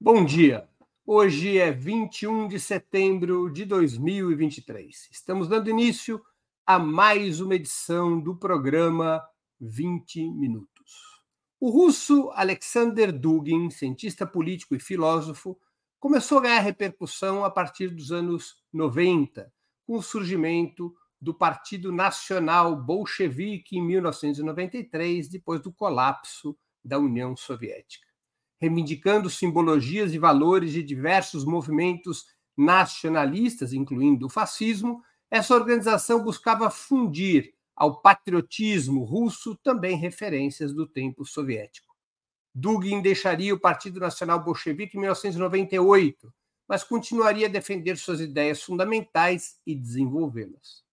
Bom dia. Hoje é 21 de setembro de 2023. Estamos dando início a mais uma edição do programa 20 Minutos. O russo Alexander Dugin, cientista político e filósofo, começou a ganhar repercussão a partir dos anos 90, com o surgimento do Partido Nacional Bolchevique em 1993, depois do colapso da União Soviética. Reivindicando simbologias e valores de diversos movimentos nacionalistas, incluindo o fascismo, essa organização buscava fundir ao patriotismo russo também referências do tempo soviético. Dugin deixaria o Partido Nacional Bolchevique em 1998, mas continuaria a defender suas ideias fundamentais e desenvolvê-las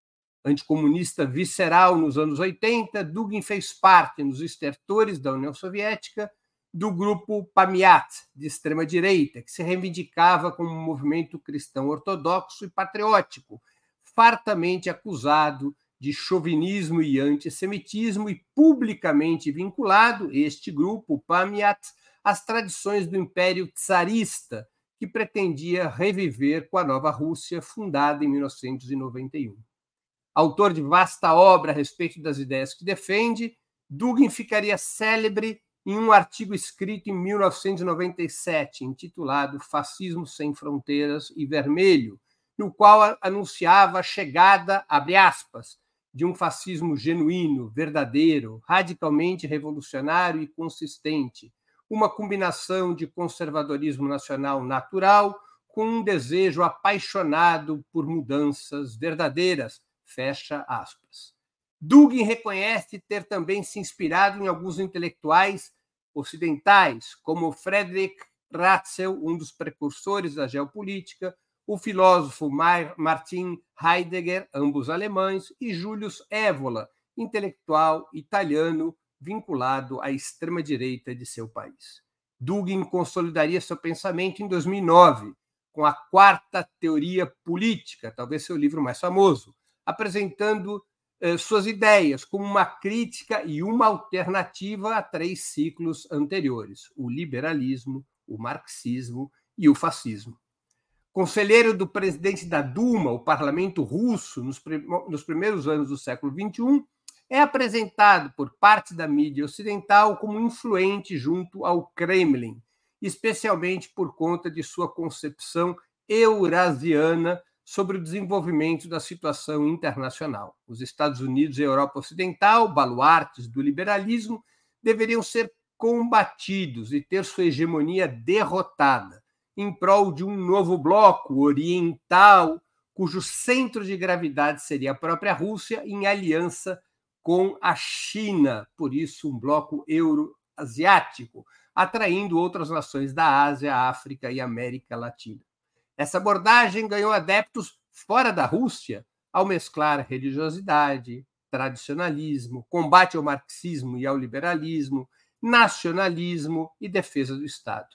anticomunista visceral nos anos 80, Dugin fez parte, nos estertores da União Soviética, do grupo Pamiat, de extrema-direita, que se reivindicava como um movimento cristão ortodoxo e patriótico, fartamente acusado de chauvinismo e antissemitismo e publicamente vinculado, este grupo, Pamiat, às tradições do Império Tsarista, que pretendia reviver com a nova Rússia, fundada em 1991 autor de vasta obra a respeito das ideias que defende, Dugin ficaria célebre em um artigo escrito em 1997, intitulado Fascismo Sem Fronteiras e Vermelho, no qual anunciava a chegada, abre aspas, de um fascismo genuíno, verdadeiro, radicalmente revolucionário e consistente, uma combinação de conservadorismo nacional natural com um desejo apaixonado por mudanças verdadeiras, Fecha aspas. Dugin reconhece ter também se inspirado em alguns intelectuais ocidentais, como Friedrich Ratzel, um dos precursores da geopolítica, o filósofo Martin Heidegger, ambos alemães, e Julius Evola, intelectual italiano vinculado à extrema-direita de seu país. Dugin consolidaria seu pensamento em 2009, com a Quarta Teoria Política, talvez seu livro mais famoso, apresentando suas ideias como uma crítica e uma alternativa a três ciclos anteriores: o liberalismo, o marxismo e o fascismo. Conselheiro do presidente da Duma, o parlamento russo, nos, nos primeiros anos do século XXI, é apresentado por parte da mídia ocidental como influente junto ao Kremlin, especialmente por conta de sua concepção eurasiana sobre o desenvolvimento da situação internacional. Os Estados Unidos e a Europa Ocidental, baluartes do liberalismo, deveriam ser combatidos e ter sua hegemonia derrotada em prol de um novo bloco oriental, cujo centro de gravidade seria a própria Rússia, em aliança com a China, por isso, um bloco euroasiático, atraindo outras nações da Ásia, África e América Latina. Essa abordagem ganhou adeptos fora da Rússia ao mesclar religiosidade, tradicionalismo, combate ao marxismo e ao liberalismo, nacionalismo e defesa do Estado.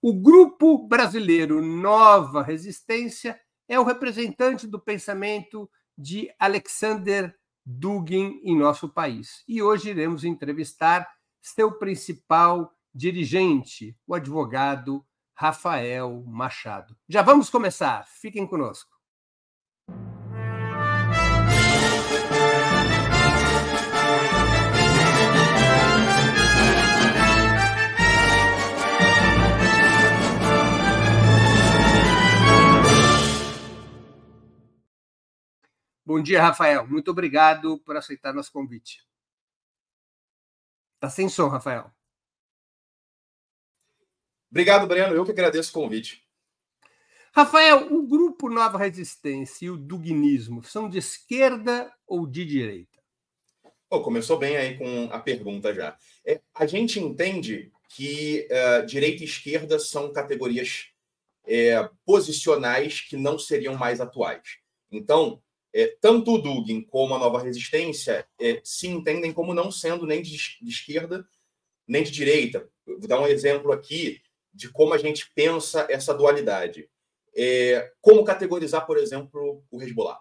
O grupo brasileiro Nova Resistência é o representante do pensamento de Alexander Dugin em nosso país. E hoje iremos entrevistar seu principal dirigente, o advogado Rafael Machado. Já vamos começar, fiquem conosco. Bom dia, Rafael. Muito obrigado por aceitar nosso convite. Está sem som, Rafael. Obrigado, Breno. Eu que agradeço o convite. Rafael, o grupo Nova Resistência e o Duguinismo são de esquerda ou de direita? Oh, começou bem aí com a pergunta já. É, a gente entende que uh, direita e esquerda são categorias é, posicionais que não seriam mais atuais. Então, é, tanto o Dugin como a Nova Resistência é, se entendem como não sendo nem de, de esquerda nem de direita. Vou dar um exemplo aqui de como a gente pensa essa dualidade. É, como categorizar, por exemplo, o Hezbollah?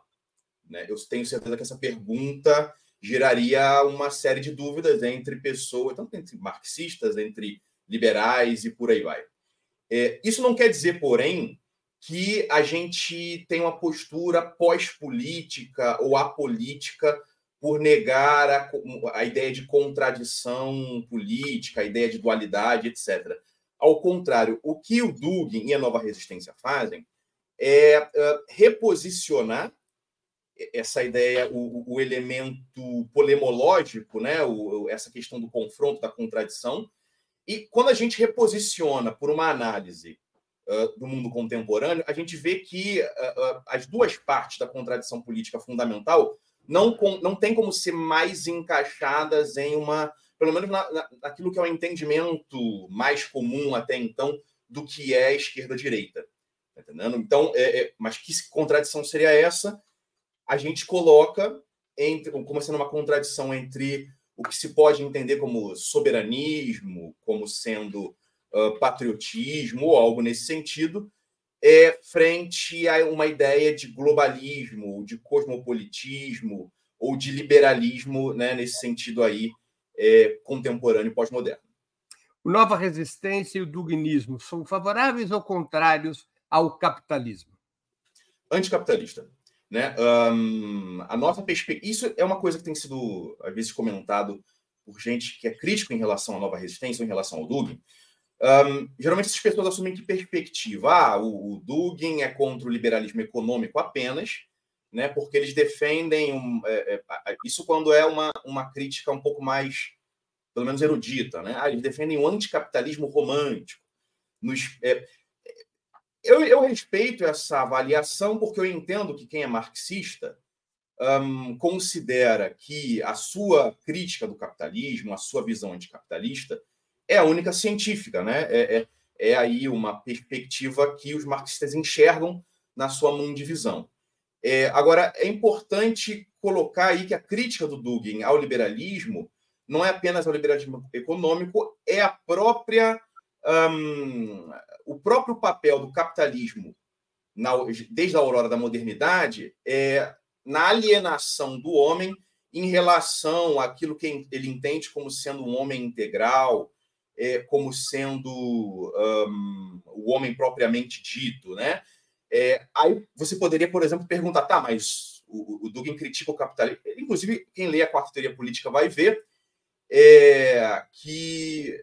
Né? Eu tenho certeza que essa pergunta geraria uma série de dúvidas entre pessoas, tanto entre marxistas, entre liberais e por aí vai. É, isso não quer dizer, porém, que a gente tem uma postura pós-política ou apolítica por negar a, a, ideia de contradição política, a ideia de dualidade, etc. Ao contrário, o que o Dugin e a Nova Resistência fazem é uh, reposicionar essa ideia, o, o, elemento polemológico, né? O, essa questão do confronto, da contradição. E quando a gente reposiciona por uma análise uh, do mundo contemporâneo, a gente vê que uh, as duas partes da contradição política fundamental não, com, não tem como ser mais encaixadas em uma, pelo menos na, na, naquilo que é o um entendimento mais comum até então do que é esquerda-direita. Tá entendendo? Então, é, é, mas que contradição seria essa? A gente coloca entre, como sendo uma contradição entre o que se pode entender como soberanismo, como sendo uh, patriotismo ou algo nesse sentido, é frente a uma ideia de globalismo, de cosmopolitismo ou de liberalismo, né, nesse sentido aí, é, contemporâneo e pós-moderno. O Nova Resistência e o Dugnismo são favoráveis ou contrários ao capitalismo? Anticapitalista. Né? Um, a nossa perspectiva. Isso é uma coisa que tem sido, às vezes, comentado por gente que é crítico em relação à nova resistência, em relação ao Dugin. Um, geralmente, essas pessoas assumem que perspectiva. Ah, o, o Dugin é contra o liberalismo econômico apenas, né? porque eles defendem. Um, é, é, isso quando é uma, uma crítica um pouco mais, pelo menos, erudita. Né? Ah, eles defendem o anticapitalismo romântico. Nos, é, eu, eu, respeito essa avaliação porque eu entendo que quem é marxista um, considera que a sua crítica do capitalismo, a sua visão anticapitalista, é a única científica, né? É, é, é aí uma perspectiva que os marxistas enxergam na sua mundivisão. É, agora, é importante colocar aí que a crítica do Dugin ao liberalismo não é apenas ao liberalismo econômico, é a própria um, o próprio papel do capitalismo, na, desde a aurora da modernidade, é na alienação do homem em relação àquilo que ele entende como sendo um homem integral, é, como sendo um, o homem propriamente dito, né? É, aí você poderia, por exemplo, perguntar, tá, mas o, o Dugin critica o capitalismo. Inclusive, quem lê a quarta teoria política vai ver é, que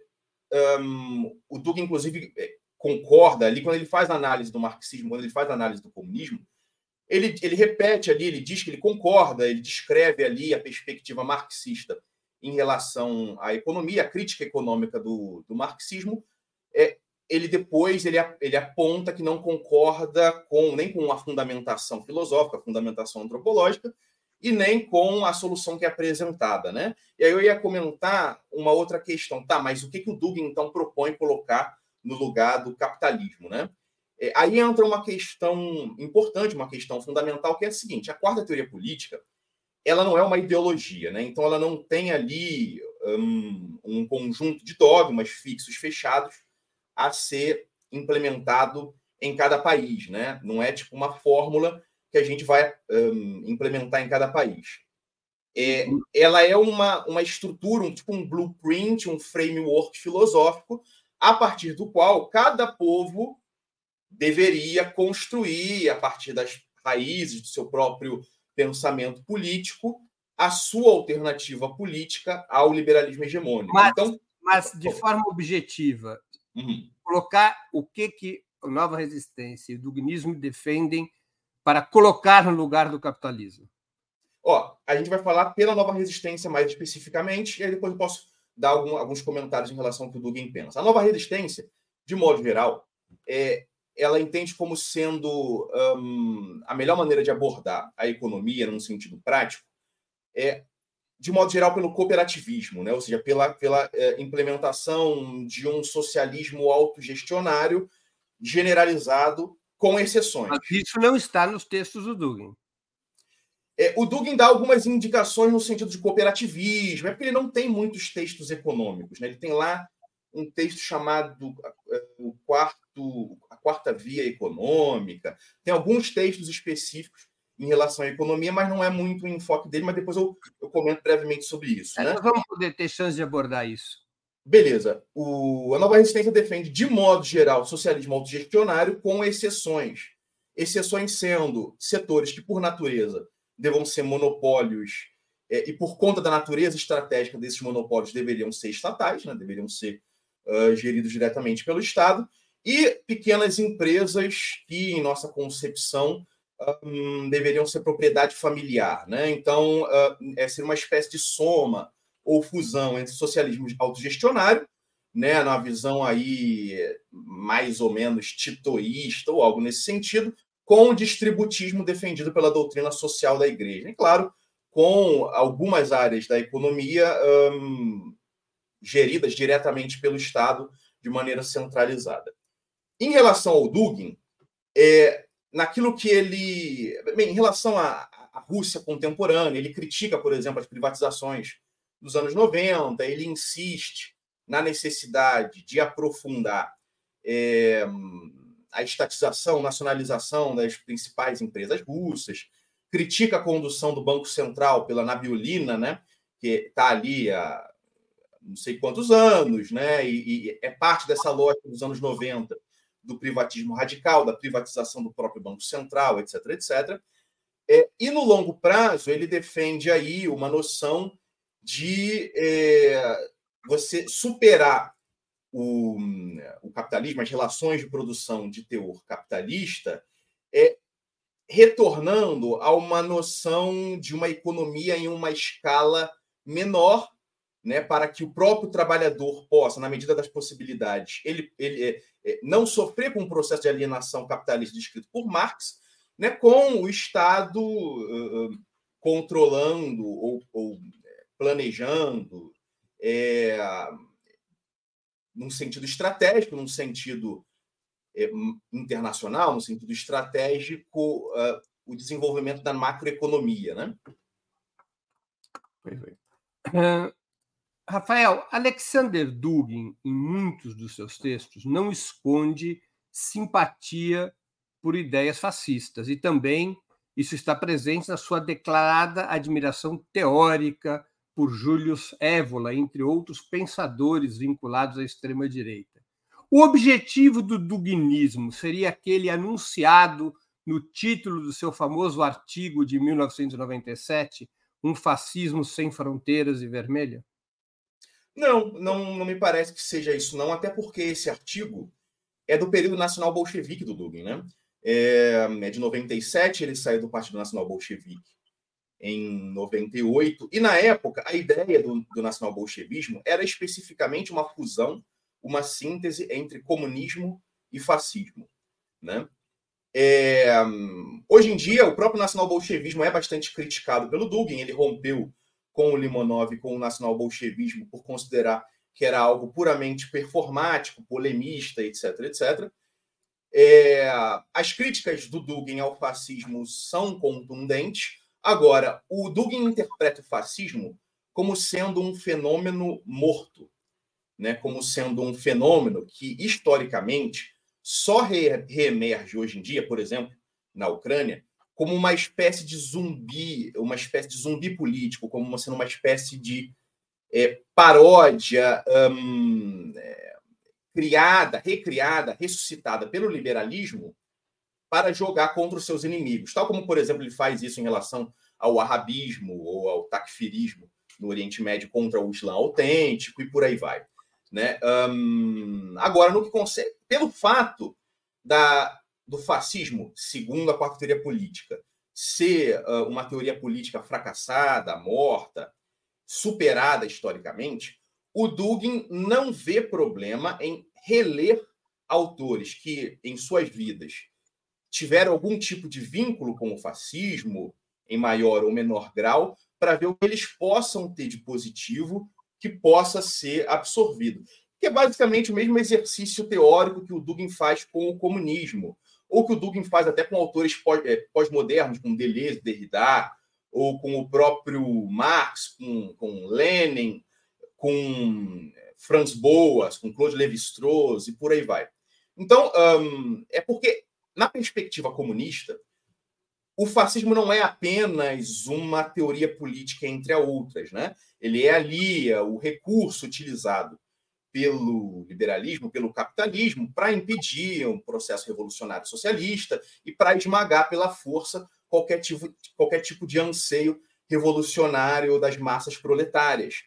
um, o Dugin, inclusive, é, concorda ali, quando ele faz a análise do marxismo, quando ele faz a análise do comunismo, ele, ele repete ali, ele diz que ele concorda, ele descreve ali a perspectiva marxista em relação à economia, a crítica econômica do, do marxismo. É, ele depois ele, ele aponta que não concorda com nem com a fundamentação filosófica, a fundamentação antropológica, e nem com a solução que é apresentada, né? E aí eu ia comentar uma outra questão, tá? Mas o que, que o Dugin então propõe colocar no lugar do capitalismo, né? É, aí entra uma questão importante, uma questão fundamental, que é a seguinte: a quarta teoria política, ela não é uma ideologia, né? Então ela não tem ali um, um conjunto de dogmas fixos, fechados, a ser implementado em cada país, né? Não é tipo uma fórmula que a gente vai um, implementar em cada país. É, ela é uma, uma estrutura, um, tipo um blueprint, um framework filosófico a partir do qual cada povo deveria construir, a partir das raízes do seu próprio pensamento político, a sua alternativa política ao liberalismo hegemônico. Mas, então, mas de forma objetiva, uhum. colocar o que, que a Nova Resistência e o Dugnismo defendem para colocar no lugar do capitalismo. Ó, a gente vai falar pela Nova Resistência mais especificamente, e aí depois eu posso dar algum, alguns comentários em relação ao que o Dugin pensa. A nova resistência, de modo geral, é, ela entende como sendo um, a melhor maneira de abordar a economia num sentido prático, é, de modo geral, pelo cooperativismo, né? ou seja, pela, pela é, implementação de um socialismo autogestionário generalizado, com exceções. Mas isso não está nos textos do Dugin. É, o Dugin dá algumas indicações no sentido de cooperativismo, é porque ele não tem muitos textos econômicos. Né? Ele tem lá um texto chamado é, o quarto, A Quarta Via Econômica. Tem alguns textos específicos em relação à economia, mas não é muito o enfoque dele, mas depois eu, eu comento brevemente sobre isso. É, né? Vamos poder ter chance de abordar isso. beleza, o, a nova resistência defende, de modo geral, socialismo autogestionário, com exceções. Exceções sendo setores que, por natureza, devam ser monopólios é, e, por conta da natureza estratégica desses monopólios, deveriam ser estatais, né, deveriam ser uh, geridos diretamente pelo Estado, e pequenas empresas que, em nossa concepção, um, deveriam ser propriedade familiar. Né? Então, uh, é ser uma espécie de soma ou fusão entre socialismo autogestionário, né, na visão aí mais ou menos titoísta ou algo nesse sentido, com o distributismo defendido pela doutrina social da igreja. E, claro, com algumas áreas da economia um, geridas diretamente pelo Estado de maneira centralizada. Em relação ao Dugin, é, naquilo que ele. Bem, em relação à, à Rússia contemporânea, ele critica, por exemplo, as privatizações dos anos 90, ele insiste na necessidade de aprofundar é, a estatização, nacionalização das principais empresas russas, critica a condução do Banco Central pela Nabiulina, né, que está ali há não sei quantos anos, né, e, e é parte dessa lógica dos anos 90 do privatismo radical, da privatização do próprio Banco Central, etc., etc. É, e no longo prazo, ele defende aí uma noção de é, você superar o, o, capitalismo, as relações de produção de teor capitalista, é, retornando a uma noção de uma economia em uma escala menor né, para que o próprio trabalhador possa, na medida das possibilidades, ele, ele é, não sofrer com o um processo de alienação capitalista descrito por Marx, né, com o Estado uh, controlando ou, ou planejando é, num sentido estratégico, num sentido é, internacional, num sentido estratégico, uh, o desenvolvimento da macroeconomia. Né? Perfeito. Uh, Rafael, Alexander Dugin, em muitos dos seus textos, não esconde simpatia por ideias fascistas e também isso está presente na sua declarada admiração teórica por Julius Evola, entre outros pensadores vinculados à extrema-direita. O objetivo do duginismo seria aquele anunciado no título do seu famoso artigo de 1997, Um Fascismo Sem Fronteiras e Vermelha? Não, não, não me parece que seja isso, não, até porque esse artigo é do período nacional bolchevique do Dugin, né? É, é de 97, ele saiu do Partido Nacional Bolchevique em 98, e na época a ideia do, do nacional bolchevismo era especificamente uma fusão, uma síntese entre comunismo e fascismo, né? É, hoje em dia, o próprio nacional bolchevismo é bastante criticado pelo Dugin, ele rompeu com o Limonov, com o nacional-bolchevismo, por considerar que era algo puramente performático, polemista, etc., etc. É, as críticas do Dugin ao fascismo são contundentes. Agora, o Dugin interpreta o fascismo como sendo um fenômeno morto, né? como sendo um fenômeno que, historicamente, só reemerge hoje em dia, por exemplo, na Ucrânia, como uma espécie de zumbi, uma espécie de zumbi político, como sendo uma espécie de é, paródia hum, é, criada, recriada, ressuscitada pelo liberalismo para jogar contra os seus inimigos. Tal como, por exemplo, ele faz isso em relação ao arabismo ou ao takfirismo no Oriente Médio contra o Islã autêntico e por aí vai. Né? Hum, agora, no que concerne, pelo fato da do fascismo, segundo a quarta teoria política, ser uh, uma teoria política fracassada, morta, superada historicamente, o Dugin não vê problema em reler autores que, em suas vidas, tiveram algum tipo de vínculo com o fascismo, em maior ou menor grau, para ver o que eles possam ter de positivo que possa ser absorvido. Que é basicamente o mesmo exercício teórico que o Dugin faz com o comunismo ou que o Dugin faz até com autores é, pós-modernos, como Deleuze, Derrida, ou com o próprio Marx, com, com Lenin, com Franz Boas, com Claude Lévi-Strauss e por aí vai. Então, é porque, na perspectiva comunista, o fascismo não é apenas uma teoria política entre outras, né? Ele é ali é o recurso utilizado pelo liberalismo, pelo capitalismo, para impedir um processo revolucionário socialista e para esmagar pela força qualquer tipo, qualquer tipo de anseio revolucionário das massas proletárias.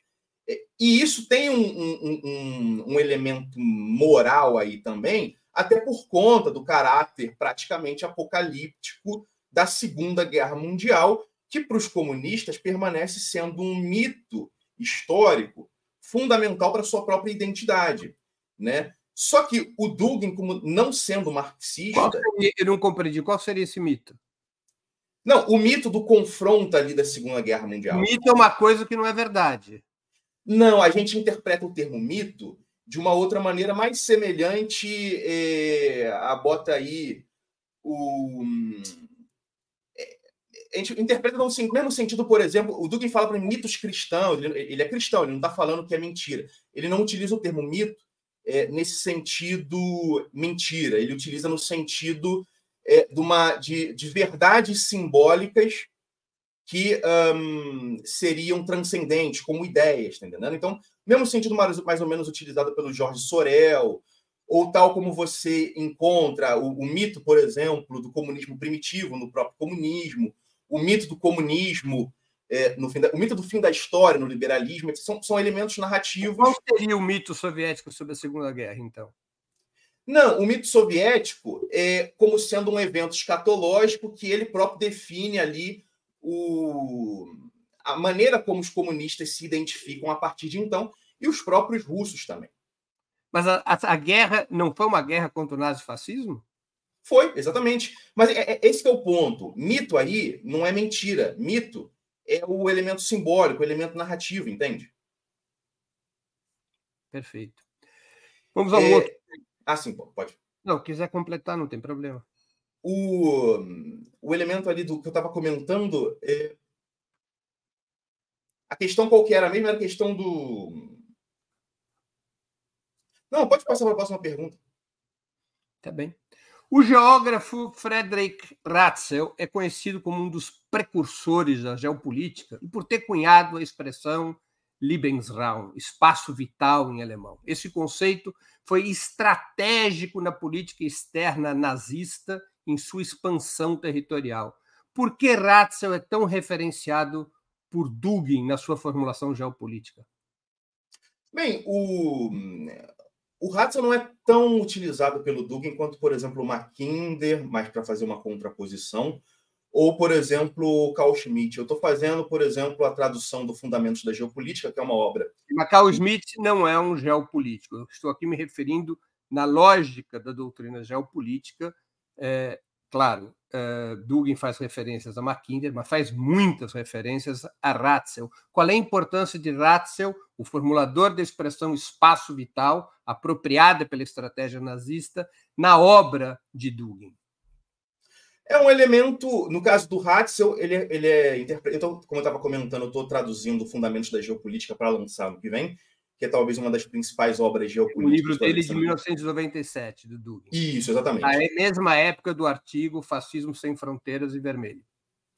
E isso tem um, um, um, um elemento moral aí também, até por conta do caráter praticamente apocalíptico da Segunda Guerra Mundial, que para os comunistas permanece sendo um mito histórico fundamental para sua própria identidade, né? Só que o Dugin, como não sendo marxista, seria, eu não compreendi qual seria esse mito. Não, o mito do confronto ali da Segunda Guerra Mundial. O mito é uma coisa que não é verdade. Não, a gente interpreta o termo mito de uma outra maneira mais semelhante é, a bota aí o a gente interpreta no mesmo sentido, por exemplo, o Dugin fala para mitos cristãos, ele, ele, é cristão, ele não está falando que é mentira. Ele não utiliza o termo mito é, nesse sentido mentira, ele utiliza no sentido é, de, uma, de, de verdades simbólicas que um, seriam transcendentes, como ideias, tá entendendo? Então, mesmo sentido mais, mais ou menos utilizado pelo Jorge Sorel, ou tal como você encontra o, o, mito, por exemplo, do comunismo primitivo no próprio comunismo, o mito do comunismo, é, no fim da, o mito do fim da história no liberalismo, são, são elementos narrativos. Qual seria o mito soviético sobre a Segunda Guerra, então? Não, o mito soviético é como sendo um evento escatológico que ele próprio define ali o, a maneira como os comunistas se identificam a partir de então, e os próprios russos também. Mas a, a, a guerra não foi uma guerra contra o nazifascismo? Foi, exatamente. Mas é, é, esse é o ponto. Mito aí não é mentira. Mito é o elemento simbólico, o elemento narrativo, entende? Perfeito. Vamos ao é... outro. Ah, sim, pode. Não, quiser completar, não tem problema o, o elemento ali do que eu estava comentando, é... a questão qual que era mesmo? Era a questão do. Não, pode passar para a próxima pergunta. Tá bem. O geógrafo Frederick Ratzel é conhecido como um dos precursores da geopolítica e por ter cunhado a expressão Lebensraum, espaço vital em alemão. Esse conceito foi estratégico na política externa nazista em sua expansão territorial. Por que Ratzel é tão referenciado por Dugin na sua formulação geopolítica? Bem, o, o Ratzel não é tão utilizado pelo Dugin quanto, por exemplo, o Mackinder, mas para fazer uma contraposição, ou, por exemplo, o Carl Schmitt. Eu estou fazendo, por exemplo, a tradução do Fundamentos da Geopolítica, que é uma obra. Mas Carl Schmitt não é um geopolítico. Eu estou aqui me referindo na lógica da doutrina geopolítica é, claro, uh, Dugin faz referências a Mackinder, mas faz muitas referências a Ratzel. Qual é a importância de Ratzel, o formulador da expressão espaço vital, apropriada pela estratégia nazista, na obra de Dugin? É um elemento, no caso do Ratzel, ele, é, ele é interpretado, como eu estava comentando, eu estou traduzindo Fundamentos da Geopolítica para lançar no que vem, que é talvez uma das principais obras geopolíticas. O livro dele de 1997, do Dugin. Isso, exatamente. Na mesma época do artigo Fascismo Sem Fronteiras e Vermelho.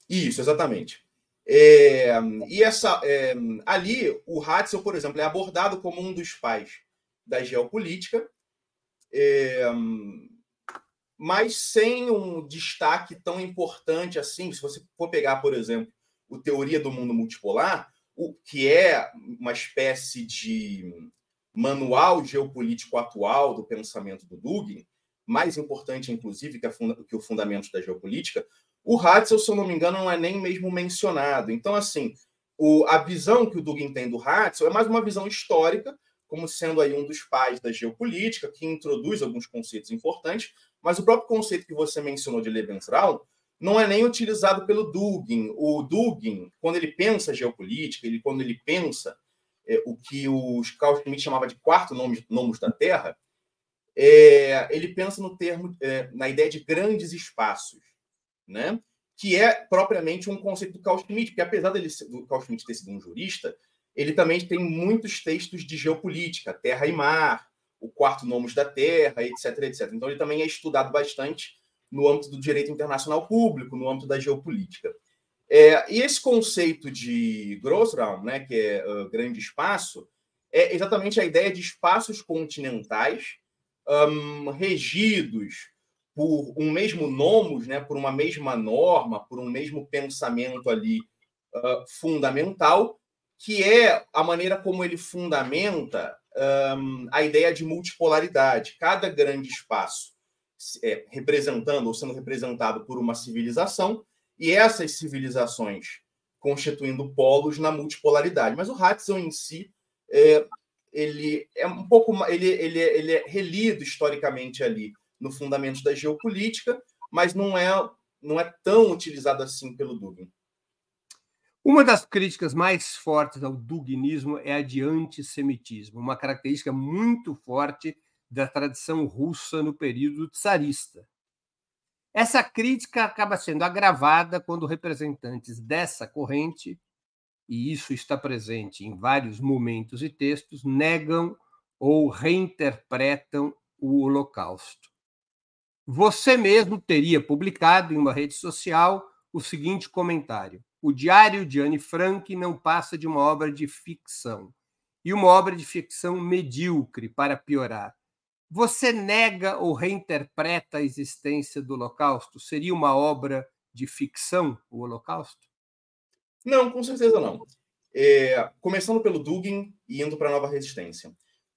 Isso, exatamente. É, e essa, é, ali, o Hatzel, por exemplo, é abordado como um dos pais da geopolítica, é, mas sem um destaque tão importante assim. Se você for pegar, por exemplo, o Teoria do Mundo Multipolar, o que é uma espécie de manual geopolítico atual do pensamento do Dugin, mais importante, inclusive, que, a, que o Fundamento da Geopolítica, o Hatzel, se eu não me engano, não é nem mesmo mencionado. Então, assim, o, a visão que o Dugin tem do Hatzel é mais uma visão histórica, como sendo aí um dos pais da geopolítica, que introduz alguns conceitos importantes, mas o próprio conceito que você mencionou de Lebensraum não é nem utilizado pelo Dugin. O Dugin, quando ele pensa geopolítica, ele, quando ele pensa é, o que o Carl Schmitt chamava de quarto nome, nomos da Terra, é, ele pensa no termo, é, na ideia de grandes espaços, né? que é propriamente um conceito do Carl Schmitt, apesar dele, do Carl Schmitt ter sido um jurista, ele também tem muitos textos de geopolítica, terra e mar, o quarto nomos da Terra, etc, etc. Então ele também é estudado bastante no âmbito do direito internacional público, no âmbito da geopolítica. É, e esse conceito de Grossraum, né, que é uh, grande espaço, é exatamente a ideia de espaços continentais um, regidos por um mesmo nomos, né, por uma mesma norma, por um mesmo pensamento ali uh, fundamental, que é a maneira como ele fundamenta um, a ideia de multipolaridade. Cada grande espaço é, representando ou sendo representado por uma civilização, e essas civilizações constituindo polos na multipolaridade. Mas o Ratzel em si, é, ele é um pouco ele, ele, ele é relido historicamente ali no Fundamentos da Geopolítica, mas não é não é tão utilizado assim pelo Dugin. Uma das críticas mais fortes ao duginismo é a de antissemitismo, uma característica muito forte da tradição russa no período tsarista. Essa crítica acaba sendo agravada quando representantes dessa corrente, e isso está presente em vários momentos e textos, negam ou reinterpretam o Holocausto. Você mesmo teria publicado em uma rede social o seguinte comentário: O Diário de Anne Frank não passa de uma obra de ficção, e uma obra de ficção medíocre, para piorar. Você nega ou reinterpreta a existência do Holocausto? Seria uma obra de ficção o Holocausto? Não, com certeza não. É, começando pelo Dugin e indo para a Nova Resistência.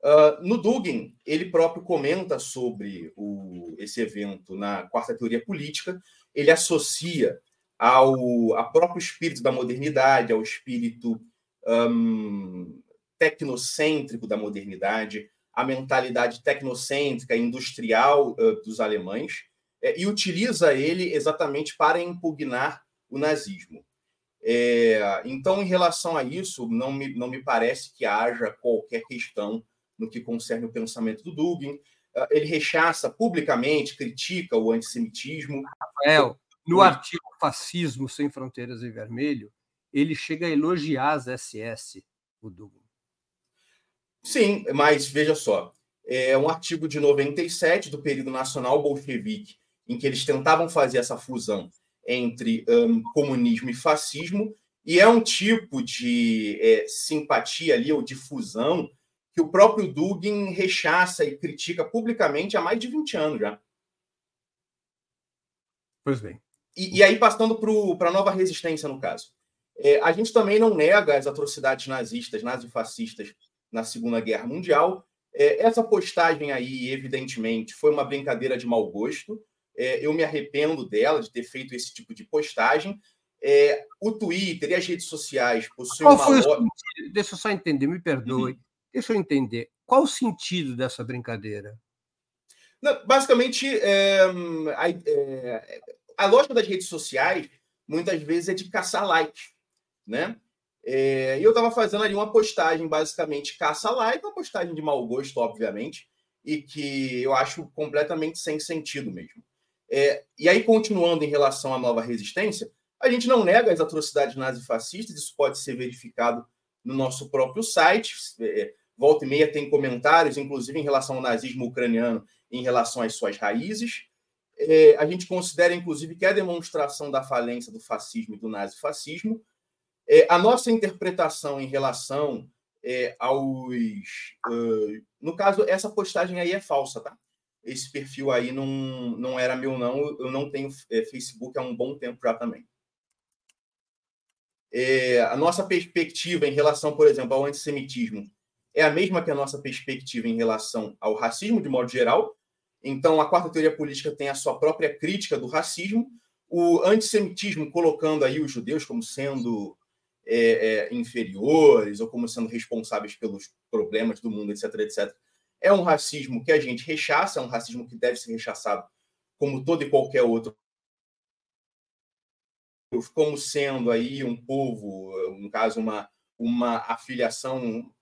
Uh, no Dugin, ele próprio comenta sobre o, esse evento na quarta teoria política. Ele associa ao, ao próprio espírito da modernidade, ao espírito um, tecnocêntrico da modernidade, a mentalidade tecnocêntrica, industrial uh, dos alemães, é, e utiliza ele exatamente para impugnar o nazismo. É, então, em relação a isso, não me, não me parece que haja qualquer questão no que concerne o pensamento do Dugin. Uh, ele rechaça publicamente, critica o antissemitismo. Rafael, no artigo Fascismo Sem Fronteiras em Vermelho, ele chega a elogiar as SS, o Dugin. Sim, mas veja só, é um artigo de 97 do período nacional bolchevique, em que eles tentavam fazer essa fusão entre um, comunismo e fascismo, e é um tipo de é, simpatia ali, ou de fusão, que o próprio Dugin rechaça e critica publicamente há mais de 20 anos já. Pois bem. E, e aí, passando para a nova resistência, no caso. É, a gente também não nega as atrocidades nazistas, nazifascistas na Segunda Guerra Mundial. É, essa postagem aí, evidentemente, foi uma brincadeira de mau gosto. É, eu me arrependo dela, de ter feito esse tipo de postagem. É, o Twitter e as redes sociais possuem Qual uma. Foi o Deixa eu só entender, me perdoe. Uhum. Deixa eu entender. Qual o sentido dessa brincadeira? Não, basicamente, é, a, é, a lógica das redes sociais muitas vezes é de caçar likes, né? É, e eu estava fazendo ali uma postagem, basicamente, caça-like, uma postagem de mau gosto, obviamente, e que eu acho completamente sem sentido mesmo. É, e aí, continuando em relação à nova resistência, a gente não nega as atrocidades nazifascistas, isso pode ser verificado no nosso próprio site. É, volta e meia tem comentários, inclusive em relação ao nazismo ucraniano, em relação às suas raízes. É, a gente considera, inclusive, que é a demonstração da falência do fascismo e do nazifascismo é, a nossa interpretação em relação é, aos. Uh, no caso, essa postagem aí é falsa, tá? Esse perfil aí não, não era meu, não. Eu não tenho é, Facebook há um bom tempo já também. É, a nossa perspectiva em relação, por exemplo, ao antissemitismo é a mesma que a nossa perspectiva em relação ao racismo, de modo geral. Então, a quarta teoria política tem a sua própria crítica do racismo. O antissemitismo, colocando aí os judeus como sendo é, é, inferiores ou como sendo responsáveis pelos problemas do mundo, etc, etc. É um racismo que a gente rechaça, é um racismo que deve ser rechaçado como todo e qualquer outro, como sendo aí um povo, no caso, uma, uma afiliação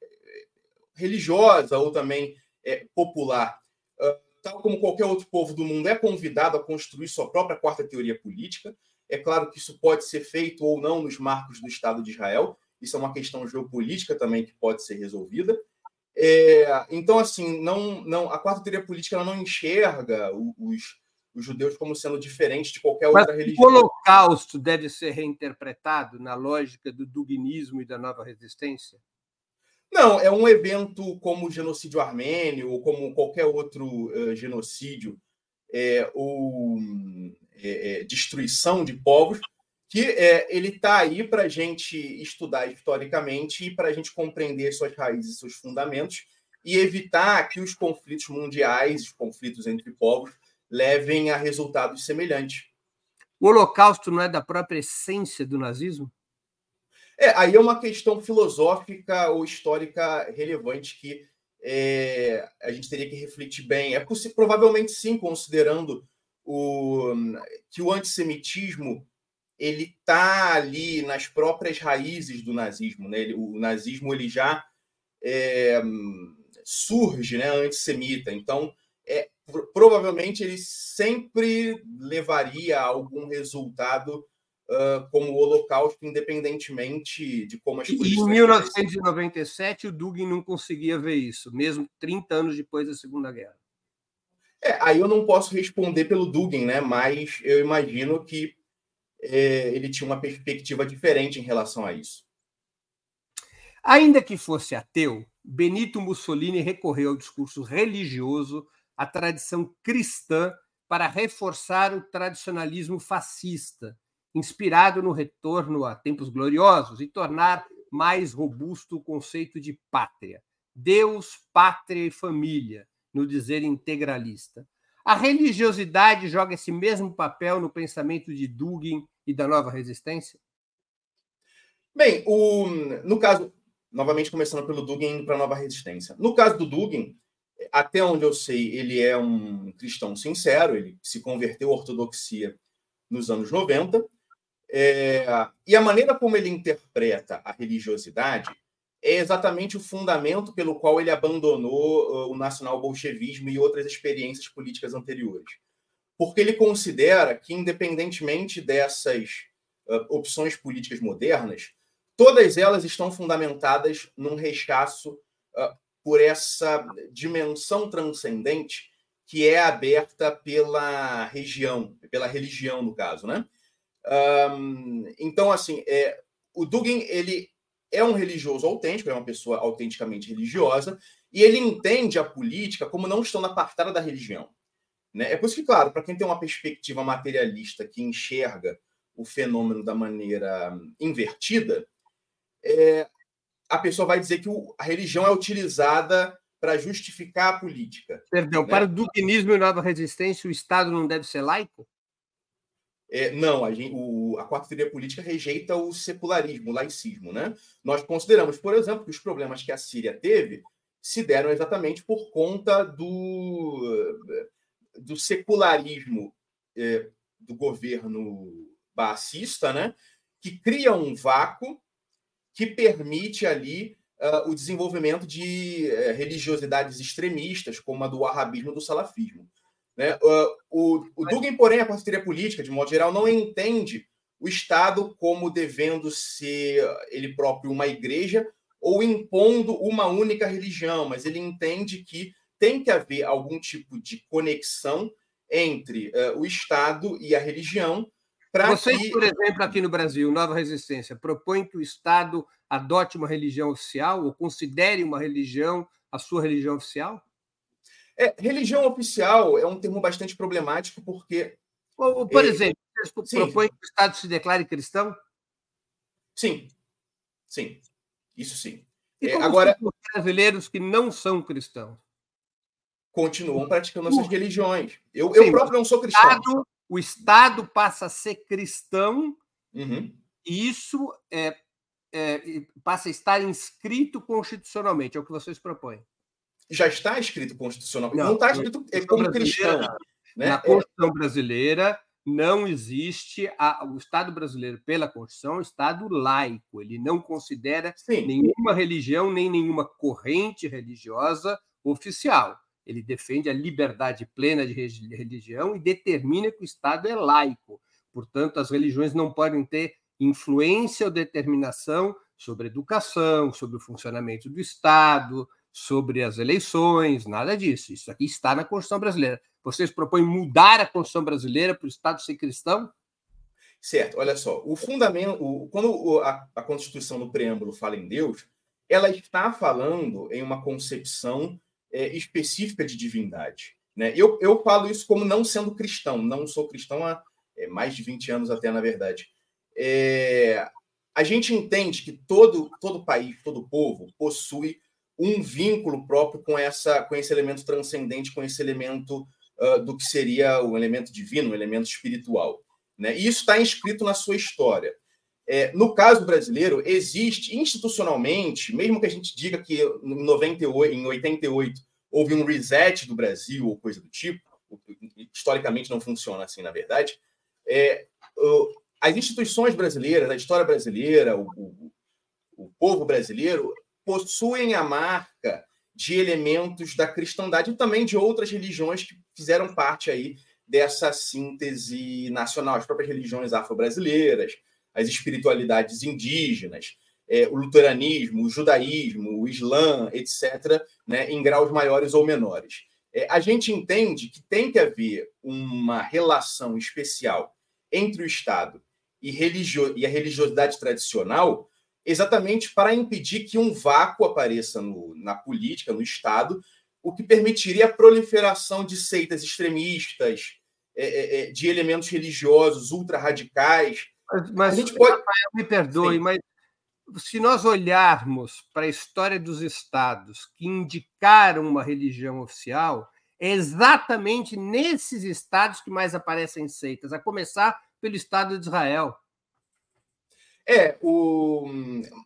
religiosa ou também é, popular. Tal como qualquer outro povo do mundo, é convidado a construir sua própria quarta teoria política, é claro que isso pode ser feito ou não nos marcos do Estado de Israel. Isso é uma questão geopolítica também que pode ser resolvida. É, então, assim, não, não, a quarta teoria política não enxerga os, os judeus como sendo diferentes de qualquer outra Mas religião. O Holocausto deve ser reinterpretado na lógica do duginismo e da nova resistência? Não, é um evento como o genocídio armênio ou como qualquer outro uh, genocídio é, ou é, destruição de povos, que é, ele está aí para a gente estudar historicamente e para a gente compreender suas raízes, seus fundamentos e evitar que os conflitos mundiais, os conflitos entre povos, levem a resultados semelhantes. O Holocausto não é da própria essência do nazismo? É, aí é uma questão filosófica ou histórica relevante que é, a gente teria que refletir bem. É provavelmente sim, considerando o, que o antissemitismo ele está ali nas próprias raízes do nazismo. Né? O nazismo ele já é, surge né, antissemita. Então, é, provavelmente ele sempre levaria a algum resultado uh, como o Holocausto, independentemente de como as coisas. Em 1997, o Dugin não conseguia ver isso, mesmo 30 anos depois da Segunda Guerra. É, aí eu não posso responder pelo Dugin, né? Mas eu imagino que é, ele tinha uma perspectiva diferente em relação a isso. Ainda que fosse ateu, Benito Mussolini recorreu ao discurso religioso, à tradição cristã, para reforçar o tradicionalismo fascista, inspirado no retorno a tempos gloriosos e tornar mais robusto o conceito de pátria. Deus, pátria e família, no dizer integralista. A religiosidade joga esse mesmo papel no pensamento de Dugin e da nova resistência? Bem, o, no caso, novamente começando pelo Dugin para a nova resistência. No caso do Dugin, até onde eu sei, ele é um cristão sincero, ele se converteu à ortodoxia nos anos 90. É, e a maneira como ele interpreta a religiosidade é exatamente o fundamento pelo qual ele abandonou o nacional-bolchevismo e outras experiências políticas anteriores. Porque ele considera que, independentemente dessas opções políticas modernas, todas elas estão fundamentadas num rechaço por essa dimensão transcendente que é aberta pela região, pela religião, no caso, né? Então, assim, é, o Dugin ele é um religioso autêntico, é uma pessoa autenticamente religiosa, e ele entende a política como não estando apartada da religião. Né? É por isso que, claro, para quem tem uma perspectiva materialista que enxerga o fenômeno da maneira invertida, é, a pessoa vai dizer que o, a religião é utilizada para justificar a política. Perdão, né? para o duquinismo e nova resistência, o Estado não deve ser laico? É, não, a, gente, o, a quarta teoria política rejeita o secularismo, o laicismo. Né? Nós consideramos, por exemplo, que os problemas que a Síria teve se deram exatamente por conta do, do secularismo é, do governo baacista, né? que cria um vácuo que permite ali uh, o desenvolvimento de uh, religiosidades extremistas, como a do wahhabismo e do salafismo. Né? Uh, o, o Dugin, porém, a parceria política, de modo geral, não entende o Estado como devendo ser ele próprio uma igreja ou impondo uma única religião, mas ele entende que tem que haver algum tipo de conexão entre uh, o Estado e a religião. Vocês, que... por exemplo, aqui no Brasil, Nova Resistência, propõe que o Estado adote uma religião oficial ou considere uma religião a sua religião oficial? É, religião oficial é um termo bastante problemático porque. Por é, exemplo, você propõe que o Estado se declare cristão? Sim, sim, isso sim. E é, agora, os brasileiros que não são cristãos continuam praticando as suas religiões. Eu, sim, eu próprio não sou cristão. O Estado, o Estado passa a ser cristão uhum. e isso é, é, passa a estar inscrito constitucionalmente, é o que vocês propõem já está escrito constitucionalmente. Não, não está escrito é como cristão. Né? Na Constituição brasileira não existe a, o Estado brasileiro, pela Constituição, é um Estado laico. Ele não considera Sim. nenhuma religião nem nenhuma corrente religiosa oficial. Ele defende a liberdade plena de religião e determina que o Estado é laico. Portanto, as religiões não podem ter influência ou determinação sobre a educação, sobre o funcionamento do Estado, sobre as eleições, nada disso. Isso aqui está na Constituição brasileira. Vocês propõem mudar a Constituição brasileira para o Estado ser cristão? Certo, olha só. O fundamento, o, quando a, a Constituição no preâmbulo fala em Deus, ela está falando em uma concepção é, específica de divindade. Né? Eu, eu falo isso como não sendo cristão, não sou cristão há é, mais de 20 anos até, na verdade. É, a gente entende que todo, todo país, todo povo possui um vínculo próprio com, essa, com esse elemento transcendente, com esse elemento uh, do que seria o elemento divino, o elemento espiritual. Né? E isso está inscrito na sua história. É, no caso brasileiro, existe institucionalmente, mesmo que a gente diga que em 98, em 88 houve um reset do Brasil ou coisa do tipo, historicamente não funciona assim, na verdade, é, as instituições brasileiras, a história brasileira, o, o, o povo brasileiro, possuem a marca de elementos da cristandade e também de outras religiões que fizeram parte aí dessa síntese nacional, as próprias religiões afro-brasileiras, as espiritualidades indígenas, é, o luteranismo, o judaísmo, o islã, etc., né, em graus maiores ou menores. É, a gente entende que tem que haver uma relação especial entre o Estado e, religio e a religiosidade tradicional, exatamente para impedir que um vácuo apareça no, na política, no Estado, o que permitiria a proliferação de seitas extremistas, é, é, é de elementos religiosos ultra-radicais. Mas, mas a gente pode... Rafael, me perdoe, Sim. mas se nós olharmos para a história dos estados que indicaram uma religião oficial, é exatamente nesses estados que mais aparecem seitas, a começar pelo Estado de Israel. É, o...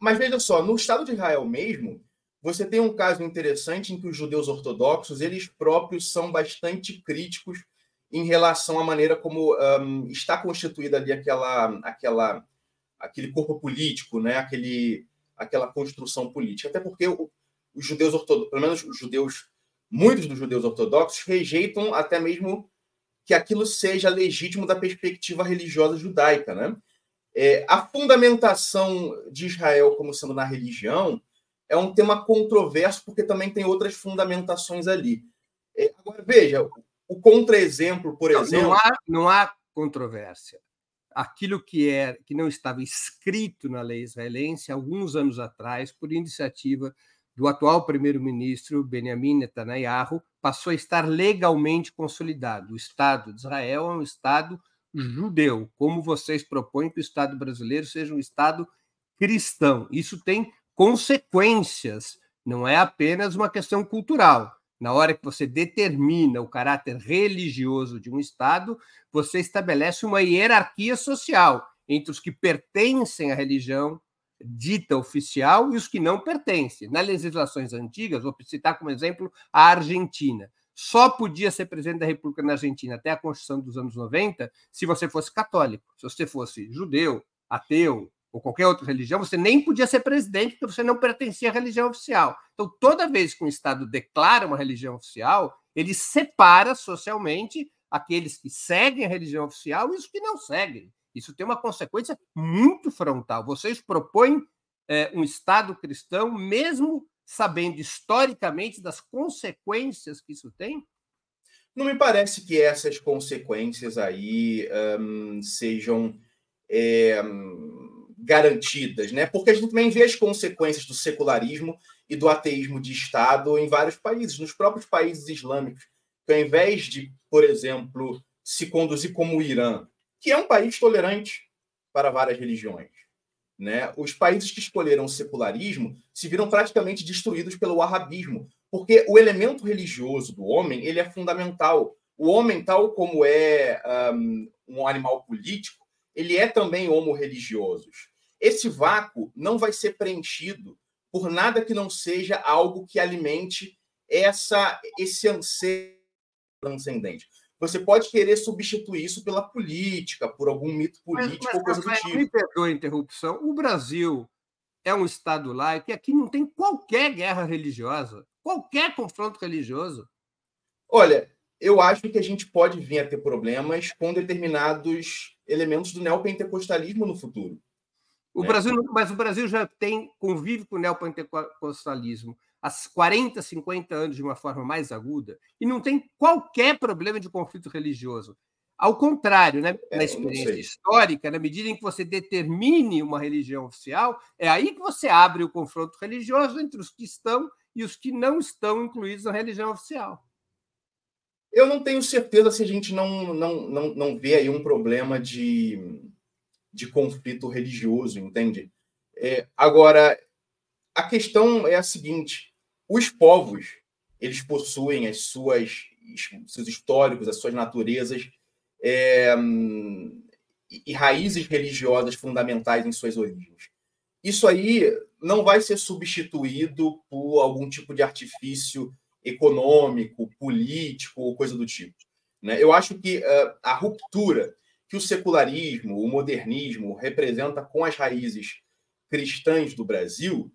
mas veja só, no Estado de Israel mesmo, você tem um caso interessante em que os judeus ortodoxos, eles próprios são bastante críticos em relação à maneira como um, está constituída ali aquela, aquela, aquele corpo político, né? aquele, aquela construção política. Até porque os judeus ortodoxos, pelo menos os judeus, muitos dos judeus ortodoxos, rejeitam até mesmo que aquilo seja legítimo da perspectiva religiosa judaica. Né? É, a fundamentação de Israel como sendo na religião é um tema controverso, porque também tem outras fundamentações ali. É, agora, veja, o contra-exemplo, por não, exemplo. Não há, não há controvérsia. Aquilo que, é, que não estava escrito na lei israelense alguns anos atrás, por iniciativa do atual primeiro-ministro Benjamin Netanyahu, passou a estar legalmente consolidado. O Estado de Israel é um Estado judeu, como vocês propõem que o Estado brasileiro seja um Estado cristão. Isso tem consequências, não é apenas uma questão cultural. Na hora que você determina o caráter religioso de um Estado, você estabelece uma hierarquia social entre os que pertencem à religião dita oficial e os que não pertencem. Nas legislações antigas, vou citar como exemplo a Argentina. Só podia ser presidente da República na Argentina até a Constituição dos anos 90 se você fosse católico. Se você fosse judeu, ateu ou qualquer outra religião, você nem podia ser presidente porque você não pertencia à religião oficial. Então, toda vez que um Estado declara uma religião oficial, ele separa socialmente aqueles que seguem a religião oficial e os que não seguem. Isso tem uma consequência muito frontal. Vocês propõem é, um Estado cristão, mesmo sabendo historicamente das consequências que isso tem? Não me parece que essas consequências aí um, sejam é, garantidas, né? Porque a gente também vê as consequências do secularismo e do ateísmo de Estado em vários países, nos próprios países islâmicos, que ao invés de, por exemplo, se conduzir como o Irã, que é um país tolerante para várias religiões. Né? Os países que escolheram o secularismo se viram praticamente destruídos pelo arabismo, porque o elemento religioso do homem ele é fundamental. O homem, tal como é um, um animal político, ele é também homo religioso. Esse vácuo não vai ser preenchido por nada que não seja algo que alimente essa esse anseio transcendente. Você pode querer substituir isso pela política, por algum mito político mas, mas, ou coisa do tipo. Me perdoe a interrupção. O Brasil é um Estado laico e aqui não tem qualquer guerra religiosa, qualquer confronto religioso. Olha, eu acho que a gente pode vir a ter problemas com determinados elementos do neopentecostalismo no futuro. O né? Brasil, mas o Brasil já tem convive com o neopentecostalismo há 40, 50 anos de uma forma mais aguda e não tem qualquer problema de conflito religioso. Ao contrário, né? É, na experiência histórica, na medida em que você determine uma religião oficial, é aí que você abre o confronto religioso entre os que estão e os que não estão incluídos na religião oficial. Eu não tenho certeza se a gente não, não, não, não vê aí um problema de, de conflito religioso, entende? É, agora, a questão é a seguinte: os povos eles possuem as suas seus históricos, as suas naturezas é, e raízes religiosas fundamentais em suas origens. Isso aí não vai ser substituído por algum tipo de artifício econômico, político ou coisa do tipo. Né? Eu acho que uh, a ruptura que o secularismo, o modernismo representa com as raízes cristãs do Brasil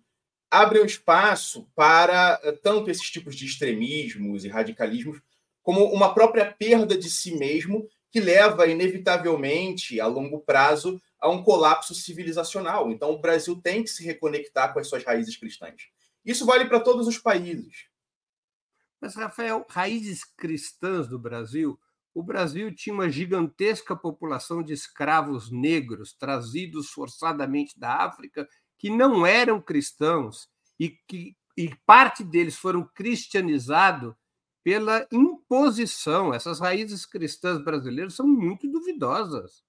abre um espaço para uh, tanto esses tipos de extremismos e radicalismos como uma própria perda de si mesmo que leva inevitavelmente a longo prazo a um colapso civilizacional. Então, o Brasil tem que se reconectar com as suas raízes cristãs. Isso vale para todos os países. Mas, Rafael, raízes cristãs do Brasil, o Brasil tinha uma gigantesca população de escravos negros trazidos forçadamente da África que não eram cristãos e que e parte deles foram cristianizados pela imposição. Essas raízes cristãs brasileiras são muito duvidosas.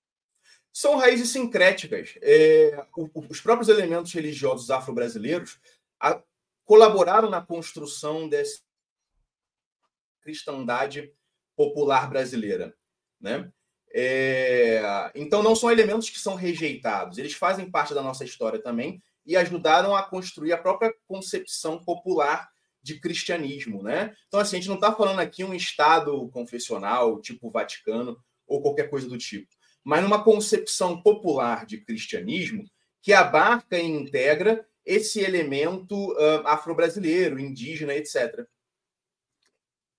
São raízes sincréticas. É, os próprios elementos religiosos afro-brasileiros colaboraram na construção dessa cristandade popular brasileira. Né? É, então, não são elementos que são rejeitados, eles fazem parte da nossa história também e ajudaram a construir a própria concepção popular de cristianismo, né? Então, assim, a gente não está falando aqui um Estado confessional, tipo Vaticano, ou qualquer coisa do tipo, mas numa concepção popular de cristianismo que abarca e integra esse elemento uh, afro-brasileiro, indígena, etc.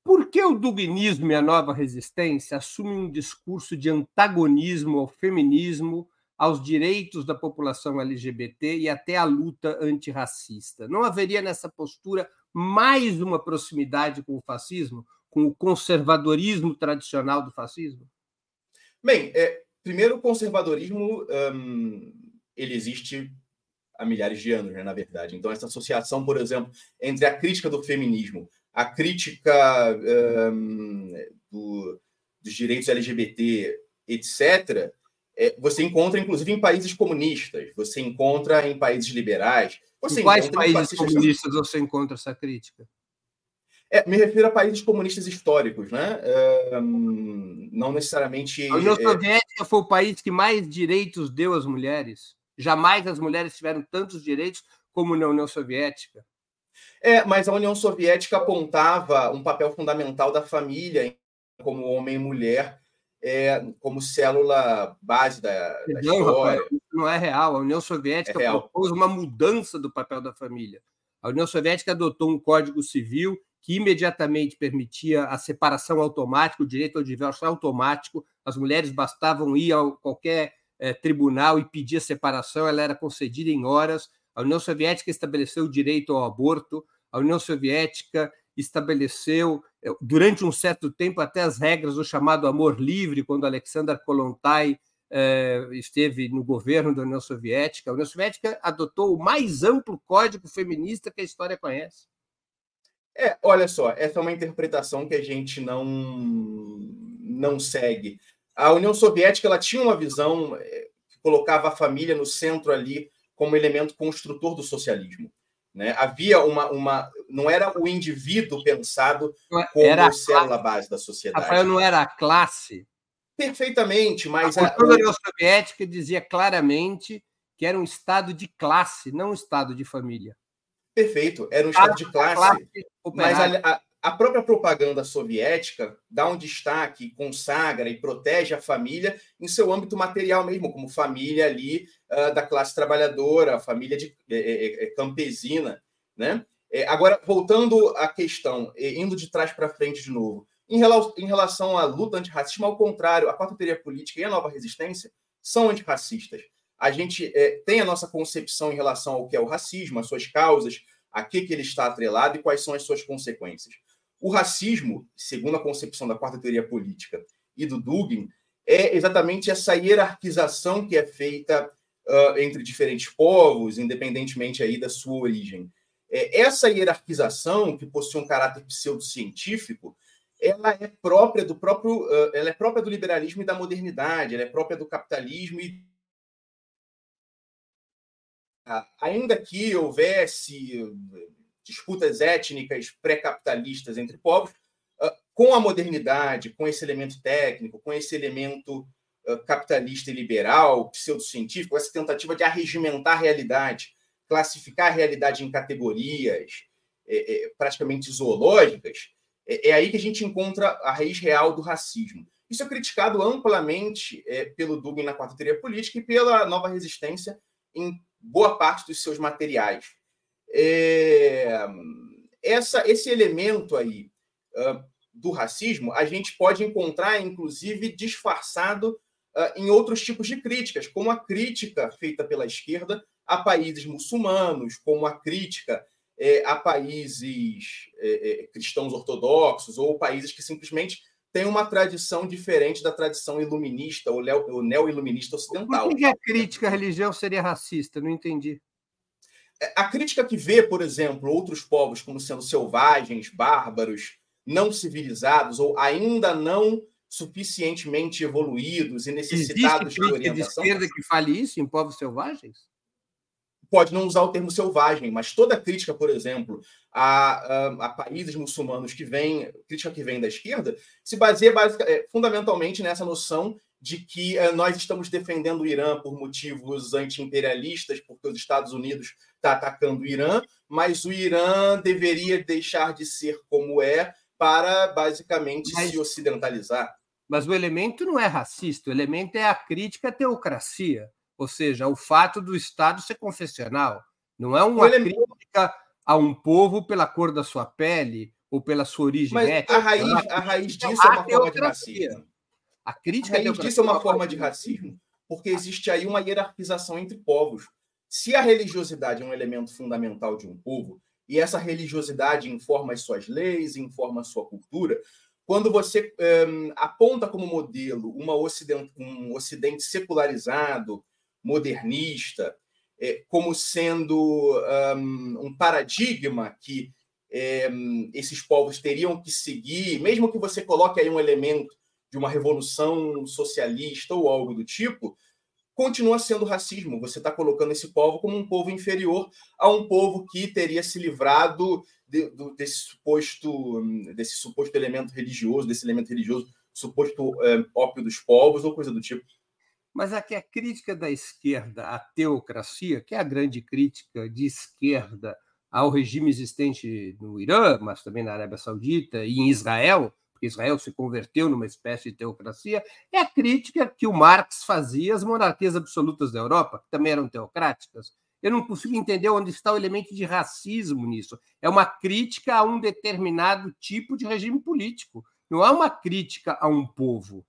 Por que o duguinismo e a nova resistência assumem um discurso de antagonismo ao feminismo, aos direitos da população LGBT e até à luta antirracista? Não haveria nessa postura mais uma proximidade com o fascismo, com o conservadorismo tradicional do fascismo? Bem, é, primeiro, o conservadorismo um, ele existe há milhares de anos, né, na verdade. Então, essa associação, por exemplo, entre a crítica do feminismo, a crítica um, do, dos direitos LGBT, etc., é, você encontra, inclusive, em países comunistas, você encontra em países liberais, você em quais países comunistas você encontra essa crítica? É, me refiro a países comunistas históricos, né? Um, não necessariamente. A União é, Soviética foi o país que mais direitos deu às mulheres. Jamais as mulheres tiveram tantos direitos como na União Soviética. É, mas a União Soviética apontava um papel fundamental da família como homem e mulher é, como célula base da, da não, história. Rapaz, não é real. A União Soviética é propôs uma mudança do papel da família. A União Soviética adotou um código civil que imediatamente permitia a separação automática, o direito ao divórcio automático. As mulheres bastavam ir a qualquer é, tribunal e pedir a separação, ela era concedida em horas. A União Soviética estabeleceu o direito ao aborto. A União Soviética estabeleceu, eh, durante um certo tempo, até as regras do chamado amor livre, quando Alexander Kolontai eh, esteve no governo da União Soviética. A União Soviética adotou o mais amplo código feminista que a história conhece. É, olha só, essa é uma interpretação que a gente não, não segue. A União Soviética ela tinha uma visão eh, que colocava a família no centro ali como elemento construtor do socialismo. Né? Havia uma, uma. Não era o indivíduo pensado é, como era célula base da sociedade. Rafael não era a classe. Perfeitamente, mas. A cultura a... União Soviética dizia claramente que era um estado de classe, não um estado de família. Perfeito, era um estado de classe. classe mas a, a própria propaganda soviética dá um destaque, consagra e protege a família em seu âmbito material mesmo, como família ali uh, da classe trabalhadora, família de, é, é, é, campesina, né? Agora, voltando à questão, indo de trás para frente de novo, em, em relação à luta antirracista, ao contrário, a quarta teoria política e a nova resistência são antirracistas. A gente tem a nossa concepção em relação ao que é o racismo, as suas causas, a que, que ele está atrelado e quais são as suas consequências. O racismo, segundo a concepção da quarta teoria política e do Dugin, é exatamente essa hierarquização que é feita uh, entre diferentes povos, independentemente aí da sua origem. É, essa hierarquização, que possui um caráter pseudocientífico, ela é própria do próprio, uh, ela é própria do liberalismo e da modernidade, ela é própria do capitalismo e ainda que houvesse disputas étnicas pré-capitalistas entre povos, com a modernidade, com esse elemento técnico, com esse elemento capitalista e liberal, pseudocientífico, essa tentativa de arregimentar a realidade, classificar a realidade em categorias é, é, praticamente zoológicas, é, é, aí que a gente encontra a raiz real do racismo. Isso é criticado amplamente pelo Dugin na quarta teoria política e pela nova resistência em boa parte dos seus materiais. É, essa, esse elemento aí uh, do racismo a gente pode encontrar, inclusive, disfarçado uh, em outros tipos de críticas, como a crítica feita pela esquerda a países muçulmanos, como a crítica é, a países é, é cristãos ortodoxos ou países que simplesmente têm uma tradição diferente da tradição iluminista ou neo-iluminista ocidental. Por que a crítica à religião seria racista? Não entendi. É, a crítica que vê, por exemplo, outros povos como sendo selvagens, bárbaros, não civilizados ou ainda não suficientemente evoluídos e necessitados Existe de orientação. de esquerda que fale isso em povos selvagens? Pode não usar o termo selvagem, mas toda crítica, por exemplo, a, a, a países muçulmanos que vem, crítica que vem da esquerda, se baseia basic, é, fundamentalmente nessa noção de que é, nós estamos defendendo o Irã por motivos anti-imperialistas, porque os Estados Unidos está atacando o Irã, mas o Irã deveria deixar de ser como é para basicamente mas... se ocidentalizar. Mas o elemento não é racista, o elemento é a crítica à teocracia, ou seja, o fato do Estado ser confessional. Não é uma elemento... crítica a um povo pela cor da sua pele ou pela sua origem Mas étnica. A raiz, a raiz disso é uma forma de racismo. A crítica a raiz disso é uma forma de racismo, porque existe aí uma hierarquização entre povos. Se a religiosidade é um elemento fundamental de um povo, e essa religiosidade informa as suas leis, informa a sua cultura, quando você um, aponta como modelo uma ocidente, um ocidente secularizado, modernista, é, como sendo um, um paradigma que é, esses povos teriam que seguir, mesmo que você coloque aí um elemento de uma revolução socialista ou algo do tipo, continua sendo racismo. Você está colocando esse povo como um povo inferior a um povo que teria se livrado de, desse suposto desse suposto elemento religioso, desse elemento religioso, suposto é, ópio dos povos ou coisa do tipo. Mas aqui a crítica da esquerda à teocracia, que é a grande crítica de esquerda ao regime existente no Irã, mas também na Arábia Saudita e em Israel, porque Israel se converteu numa espécie de teocracia, é a crítica que o Marx fazia às monarquias absolutas da Europa, que também eram teocráticas, eu não consigo entender onde está o elemento de racismo nisso. É uma crítica a um determinado tipo de regime político. Não é uma crítica a um povo.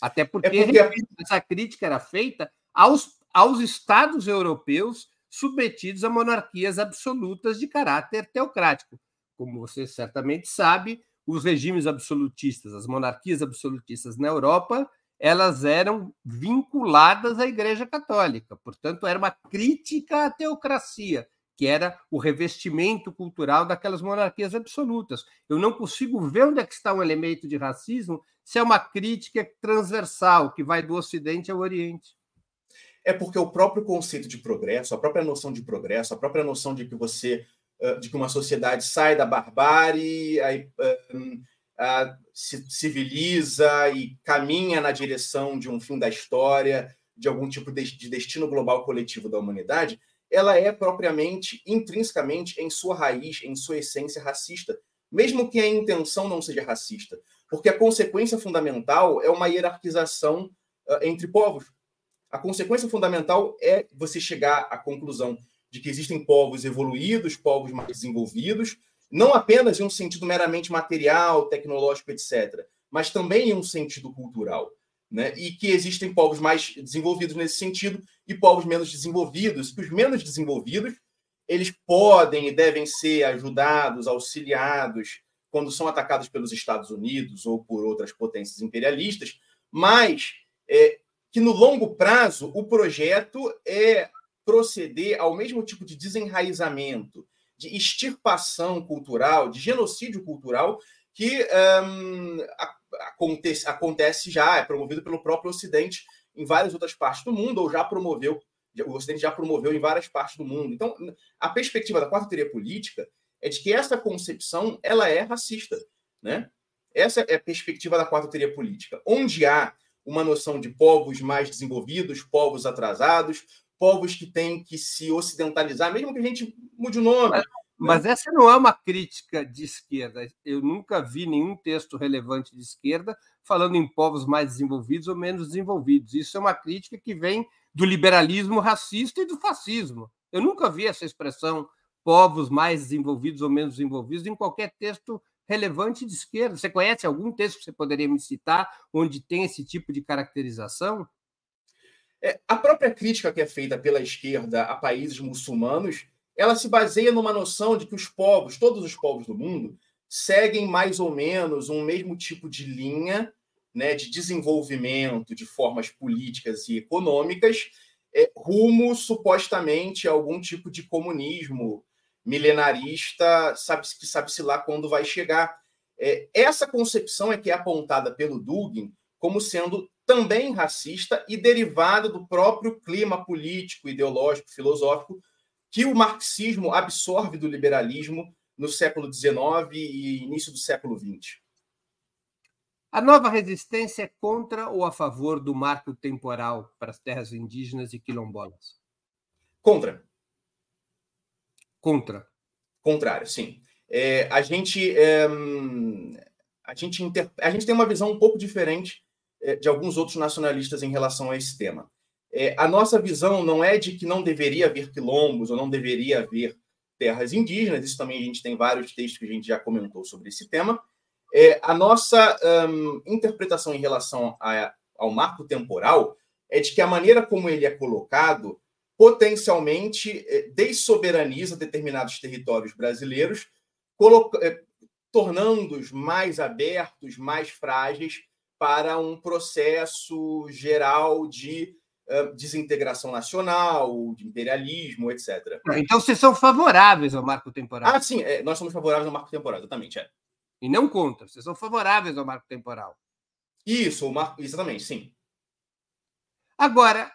Até porque, é porque... essa crítica era feita aos, aos Estados europeus submetidos a monarquias absolutas de caráter teocrático. Como você certamente sabe, os regimes absolutistas, as monarquias absolutistas na Europa elas eram vinculadas à Igreja Católica. Portanto, era uma crítica à teocracia, que era o revestimento cultural daquelas monarquias absolutas. Eu não consigo ver onde é que está um elemento de racismo se é uma crítica transversal que vai do Ocidente ao Oriente. É porque o próprio conceito de progresso, a própria noção de progresso, a própria noção de que você, de que uma sociedade sai da barbárie, aí, uh, se civiliza e caminha na direção de um fim da história, de algum tipo de, de destino global coletivo da humanidade, ela é propriamente, intrinsecamente, em sua raiz, em sua essência, racista, mesmo que a intenção não seja racista, porque a consequência fundamental é uma hierarquização uh, entre povos. A consequência fundamental é você chegar à conclusão de que existem povos evoluídos, povos mais desenvolvidos, não apenas em um sentido meramente material, tecnológico, etc., mas também em um sentido cultural. Né? E que existem povos mais desenvolvidos nesse sentido e povos menos desenvolvidos, que os menos desenvolvidos eles podem e devem ser ajudados, auxiliados quando são atacados pelos Estados Unidos ou por outras potências imperialistas, mas é que no longo prazo o projeto é proceder ao mesmo tipo de desenraizamento, de extirpação cultural, de genocídio cultural que um, acontece, acontece já, é promovido pelo próprio Ocidente em várias outras partes do mundo, ou já promoveu, o Ocidente já promoveu em várias partes do mundo. Então, a perspectiva da quarta teoria política é de que essa concepção ela é racista, né? Essa é a perspectiva da quarta teoria política, onde há uma noção de povos mais desenvolvidos, povos atrasados, povos que têm que se ocidentalizar, mesmo que a gente mude o nome. Mas, mas essa não é uma crítica de esquerda. Eu nunca vi nenhum texto relevante de esquerda falando em povos mais desenvolvidos ou menos desenvolvidos. Isso é uma crítica que vem do liberalismo racista e do fascismo. Eu nunca vi essa expressão povos mais desenvolvidos ou menos desenvolvidos em qualquer texto relevante de esquerda. Você conhece algum texto que você poderia me citar onde tem esse tipo de caracterização? É, a própria crítica que é feita pela esquerda a países muçulmanos, ela se baseia numa noção de que os povos, todos os povos do mundo, seguem mais ou menos um mesmo tipo de linha né, de desenvolvimento de formas políticas e econômicas, é, rumo supostamente a algum tipo de comunismo milenarista, sabe que sabe-se lá quando vai chegar. É, essa concepção é que é apontada pelo Dugin como sendo também racista e derivada do próprio clima político, ideológico, filosófico que o marxismo absorve do liberalismo no século XIX e início do século XX. A nova resistência é contra ou a favor do marco temporal para as terras indígenas e quilombolas? Contra. Contra. Contrário, sim. É, a gente é, a gente inter... a gente tem uma visão um pouco diferente de alguns outros nacionalistas em relação a esse tema. É, a nossa visão não é de que não deveria haver quilombos ou não deveria haver terras indígenas, isso também a gente tem vários textos que a gente já comentou sobre esse tema. É, a nossa um, interpretação em relação a, ao marco temporal é de que a maneira como ele é colocado potencialmente é, dessoberaniza determinados territórios brasileiros, é, tornando-os mais abertos, mais frágeis para um processo geral de uh, desintegração nacional, de imperialismo, etc. Então vocês são favoráveis ao marco temporal? Ah, sim, é, nós somos favoráveis ao marco temporal, exatamente. É. E não contra, vocês são favoráveis ao marco temporal. Isso, o marco, exatamente, sim. Agora,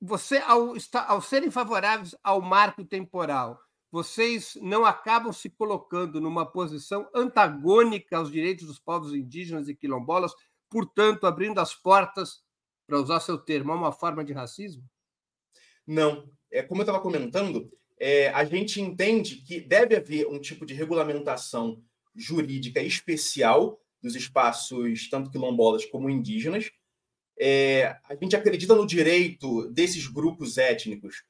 você, ao, ao serem favoráveis ao marco temporal, vocês não acabam se colocando numa posição antagônica aos direitos dos povos indígenas e quilombolas, portanto, abrindo as portas, para usar seu termo, a uma forma de racismo? Não. É, como eu estava comentando, é, a gente entende que deve haver um tipo de regulamentação jurídica especial dos espaços, tanto quilombolas como indígenas. É, a gente acredita no direito desses grupos étnicos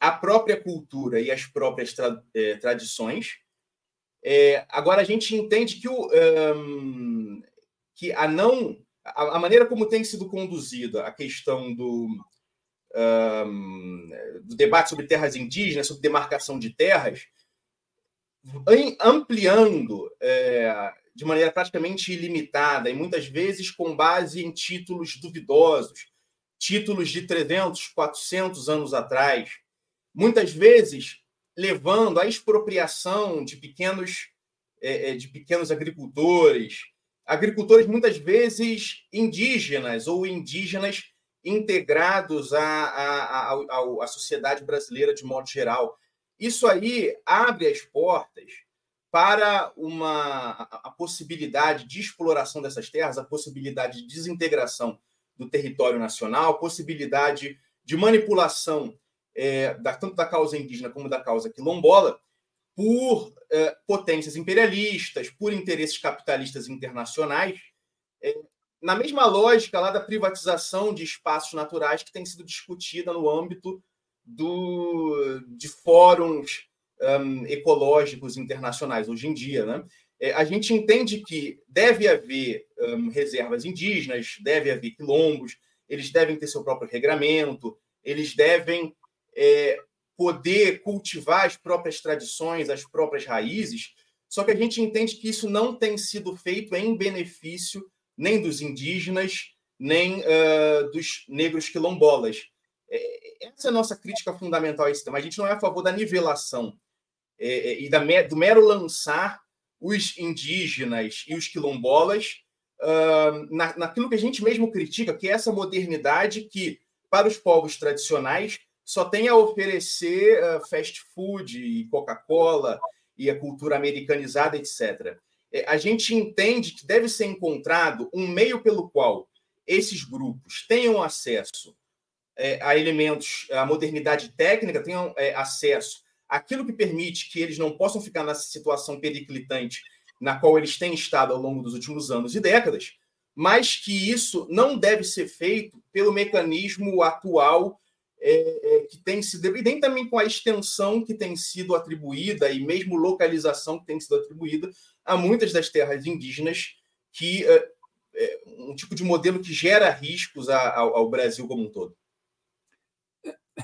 a própria cultura e as próprias tra é, tradições. É, agora, a gente entende que, o, um, que a não. A, a, maneira como tem sido conduzida a questão do, um, do debate sobre terras indígenas, sobre demarcação de terras, ampliando é, de maneira praticamente ilimitada e muitas vezes com base em títulos duvidosos, títulos de 300, 400 anos atrás, muitas vezes levando à expropriação de pequenos, é, é, de pequenos agricultores, agricultores muitas vezes indígenas ou indígenas integrados à, à, à, à sociedade brasileira de modo geral. Isso aí abre as portas para uma a possibilidade de exploração dessas terras, a possibilidade de desintegração do território nacional, a possibilidade de manipulação é, da, tanto da causa indígena como da causa quilombola, por é, potências imperialistas, por interesses capitalistas internacionais, é, na mesma lógica lá da privatização de espaços naturais que tem sido discutida no âmbito do, de fóruns um, ecológicos internacionais hoje em dia. Né? É, a gente entende que deve haver um, reservas indígenas, deve haver quilombos, eles devem ter seu próprio regramento, eles devem é, poder cultivar as próprias tradições, as próprias raízes, só que a gente entende que isso não tem sido feito em benefício nem dos indígenas, nem uh, dos negros quilombolas. É, essa é a nossa crítica fundamental a esse tema. A gente não é a favor da nivelação é, é, e da, do mero lançar os indígenas e os quilombolas uh, na, naquilo que a gente mesmo critica, que é essa modernidade que, para os povos tradicionais, só tem a oferecer uh, fast food e Coca-Cola e a cultura americanizada, etc. É, a gente entende que deve ser encontrado um meio pelo qual esses grupos tenham acesso é, a elementos, a modernidade técnica, tenham é, acesso àquilo que permite que eles não possam ficar nessa situação periclitante na qual eles têm estado ao longo dos últimos anos e décadas, mas que isso não deve ser feito pelo mecanismo atual é, é, que tem sido, e nem também com a extensão que tem sido atribuída e mesmo localização que tem sido atribuída a muitas das terras indígenas, que é, é um tipo de modelo que gera riscos a, ao, ao Brasil como um todo.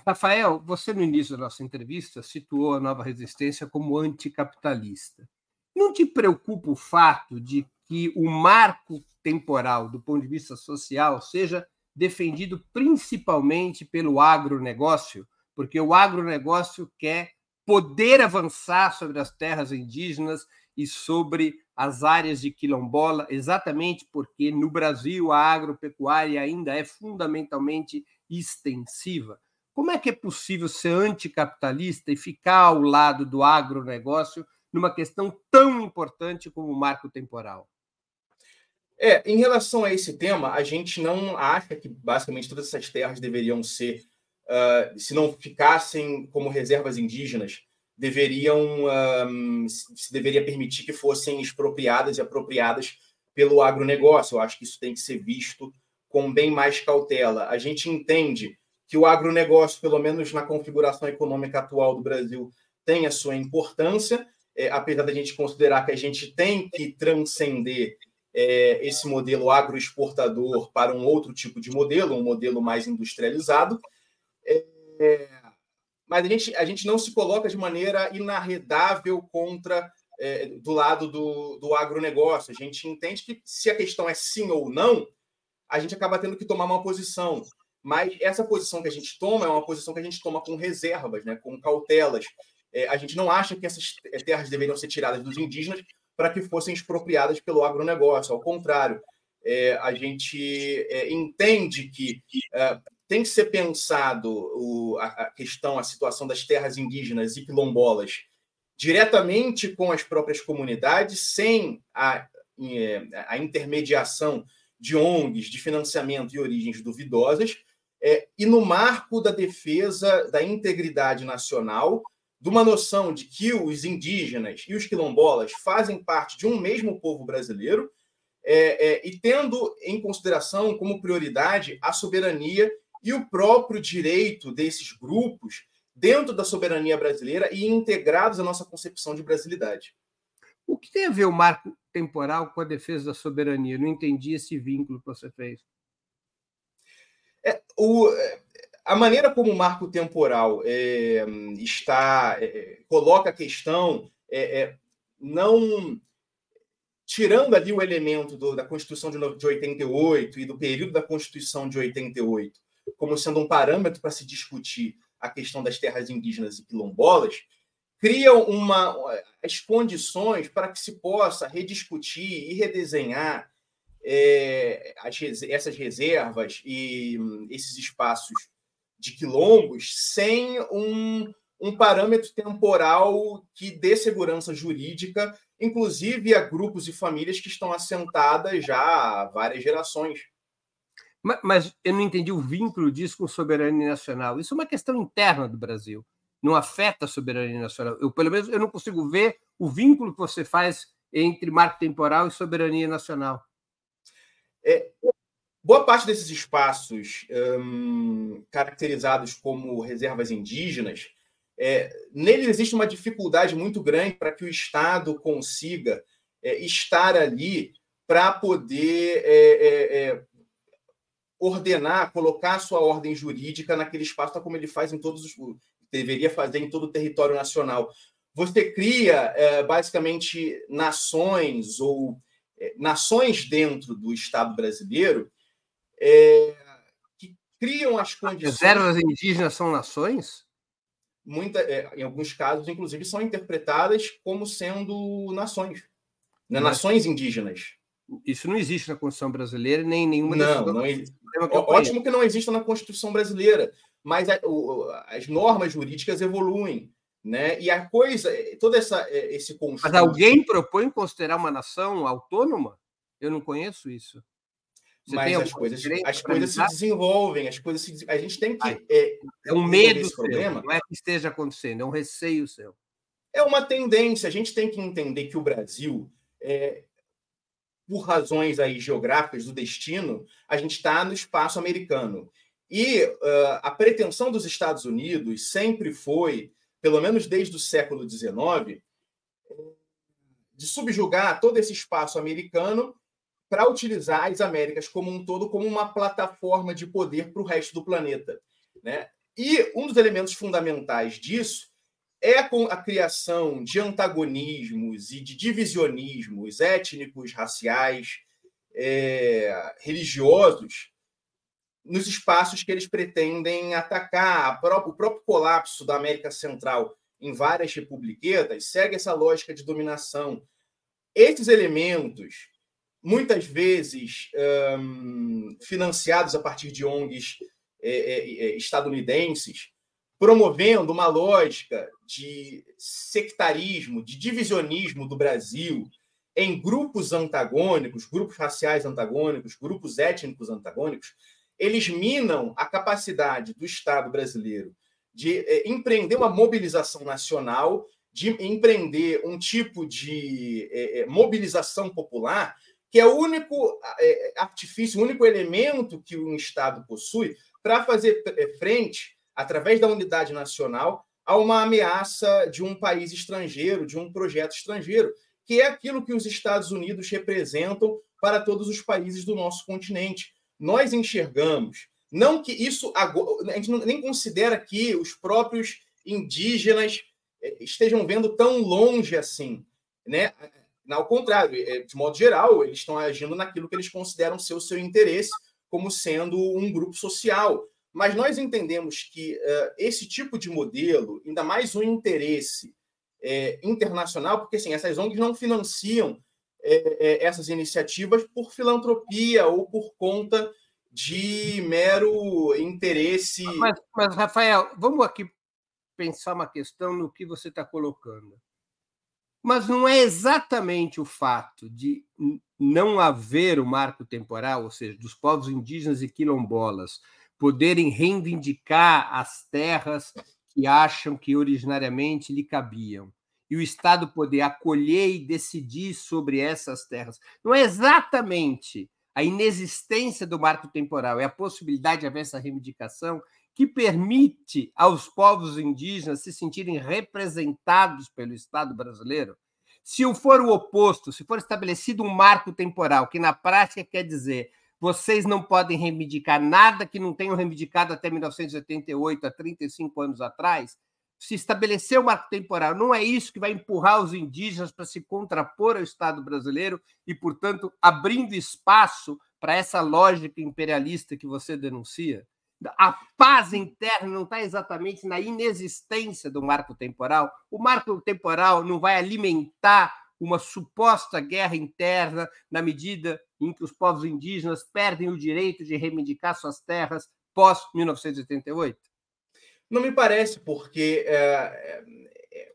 Rafael, você no início da nossa entrevista situou a nova resistência como anticapitalista. Não te preocupa o fato de que o marco temporal, do ponto de vista social, seja defendido principalmente pelo agronegócio, porque o agronegócio quer poder avançar sobre as terras indígenas e sobre as áreas de quilombola, exatamente porque no Brasil a agropecuária ainda é fundamentalmente extensiva. Como é que é possível ser anticapitalista e ficar ao lado do agronegócio numa questão tão importante como o marco temporal? É, em relação a esse tema, a gente não acha que basicamente todas essas terras deveriam ser, uh, se não ficassem como reservas indígenas, deveriam um, se deveria permitir que fossem expropriadas e apropriadas pelo agronegócio. Eu acho que isso tem que ser visto com bem mais cautela. A gente entende que o agronegócio, pelo menos na configuração econômica atual do Brasil, tem a sua importância, é, apesar da gente considerar que a gente tem que transcender é, esse modelo agroexportador para um outro tipo de modelo, um modelo mais industrializado. É, mas a gente, a gente não se coloca de maneira inarredável contra é, do lado do, do agronegócio. A gente entende que se a questão é sim ou não, a gente acaba tendo que tomar uma posição. Mas essa posição que a gente toma é uma posição que a gente toma com reservas, né, com cautelas. É, a gente não acha que essas terras deveriam ser tiradas dos indígenas, para que fossem expropriadas pelo agronegócio. Ao contrário, é, a gente é, entende que é, tem que ser pensado o, a, a, questão, a situação das terras indígenas e quilombolas diretamente com as próprias comunidades, sem a, é, a intermediação de ONGs, de financiamento e origens duvidosas, é, e no marco da defesa da integridade nacional de uma noção de que os indígenas e os quilombolas fazem parte de um mesmo povo brasileiro é, é, e tendo em consideração como prioridade a soberania e o próprio direito desses grupos dentro da soberania brasileira e integrados à nossa concepção de brasilidade. O que tem a ver o marco temporal com a defesa da soberania? não entendi esse vínculo que você fez. É, o, a maneira como o marco temporal é, está é, coloca a questão é, não tirando ali o elemento do, da Constituição de, de 88 e do período da Constituição de 88 como sendo um parâmetro para se discutir a questão das terras indígenas e quilombolas, criam uma, as condições para que se possa rediscutir e redesenhar é, as, essas reservas e hum, esses espaços de quilombos sem um, um parâmetro temporal que dê segurança jurídica, inclusive a grupos e famílias que estão assentadas já há várias gerações. Mas, mas eu não entendi o vínculo disso com soberania nacional. Isso é uma questão interna do Brasil. Não afeta a soberania nacional. Eu, pelo menos, eu não consigo ver o vínculo que você faz entre marco temporal e soberania nacional. É, Boa parte desses espaços hum, caracterizados como reservas indígenas, é, neles existe uma dificuldade muito grande para que o Estado consiga é, estar ali para poder é, é, é ordenar, colocar sua ordem jurídica naquele espaço, como ele faz em todos os. deveria fazer em todo o território nacional. Você cria é, basicamente nações ou nações dentro do Estado brasileiro é, que criam as condições. As reservas indígenas são nações? Muita, é, em alguns casos, inclusive, são interpretadas como sendo nações, né? nações indígenas. Isso não existe na Constituição brasileira, nem em nenhuma Não, não existe. Ótimo que não exista na Constituição brasileira, mas a, o, as normas jurídicas evoluem. Né? E a coisa, todo essa, esse conjunto. Mas alguém propõe considerar uma nação autônoma? Eu não conheço isso. Você mas as coisas, as coisas se desenvolvem, as coisas se, a gente tem que. É, é um medo seu, problema. não é que esteja acontecendo, é um receio seu. É uma tendência. A gente tem que entender que o Brasil, é, por razões aí geográficas do destino, a gente está no espaço americano. E uh, a pretensão dos Estados Unidos sempre foi, pelo menos desde o século XIX, de subjugar todo esse espaço americano para utilizar as Américas como um todo como uma plataforma de poder para o resto do planeta. Né? E um dos elementos fundamentais disso é a criação de antagonismos e de divisionismos étnicos, raciais, é, religiosos nos espaços que eles pretendem atacar. o próprio colapso da América Central em várias republiquetas segue essa lógica de dominação. Esses elementos muitas vezes um, financiados a partir de ONGs é, é, é, estadunidenses, promovendo uma lógica de sectarismo, de divisionismo do Brasil em grupos antagônicos, grupos raciais antagônicos, grupos étnicos antagônicos, eles minam a capacidade do Estado brasileiro de é, empreender uma mobilização nacional, de empreender um tipo de é, é mobilização popular que é o único é, artifício, o único elemento que um Estado possui para fazer é, frente, através da unidade nacional, a uma ameaça de um país estrangeiro, de um projeto estrangeiro, que é aquilo que os Estados Unidos representam para todos os países do nosso continente. Nós enxergamos, não que isso agora, a gente nem considera que os próprios indígenas é, estejam vendo tão longe assim, né? Ao contrário, é, de modo geral, eles estão agindo naquilo que eles consideram ser o seu interesse, como sendo um grupo social. Mas nós entendemos que uh, esse tipo de modelo, ainda mais um interesse é, internacional, porque assim, essas ONGs não financiam é, é, essas iniciativas por filantropia ou por conta de mero interesse. Mas, mas Rafael, vamos aqui pensar uma questão no que você está colocando. Mas não é exatamente o fato de não haver o marco temporal, ou seja, dos povos indígenas e quilombolas poderem reivindicar as terras que acham que originariamente lhe cabiam, e o Estado poder acolher e decidir sobre essas terras. Não é exatamente a inexistência do marco temporal, é a possibilidade de haver essa reivindicação que permite aos povos indígenas se sentirem representados pelo Estado brasileiro? Se for o oposto, se for estabelecido um marco temporal, que na prática quer dizer vocês não podem reivindicar nada que não tenham reivindicado até 1988, há 35 anos atrás, se estabelecer o marco temporal, não é isso que vai empurrar os indígenas para se contrapor ao Estado brasileiro e, portanto, abrindo espaço para essa lógica imperialista que você denuncia? A paz interna não está exatamente na inexistência do marco temporal. O marco temporal não vai alimentar uma suposta guerra interna na medida em que os povos indígenas perdem o direito de reivindicar suas terras pós 1988? Não me parece, porque é,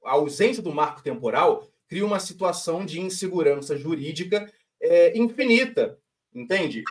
a ausência do marco temporal cria uma situação de insegurança jurídica é, infinita entende?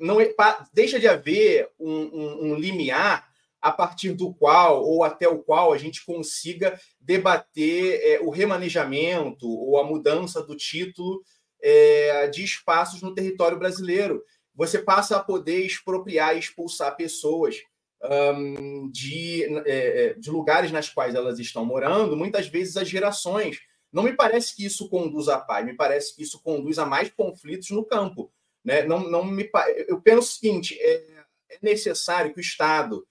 Não é, deixa de haver um, um, um, limiar a partir do qual ou até o qual a gente consiga debater é, o remanejamento ou a mudança do título é, de espaços no território brasileiro. Você passa a poder expropriar e expulsar pessoas um, de, é, é, de lugares nas quais elas estão morando, muitas vezes as gerações. Não me parece que isso conduz à paz, me parece que isso conduz a mais conflitos no campo né? Não, não me, eu penso o seguinte: é, é necessário que o Estado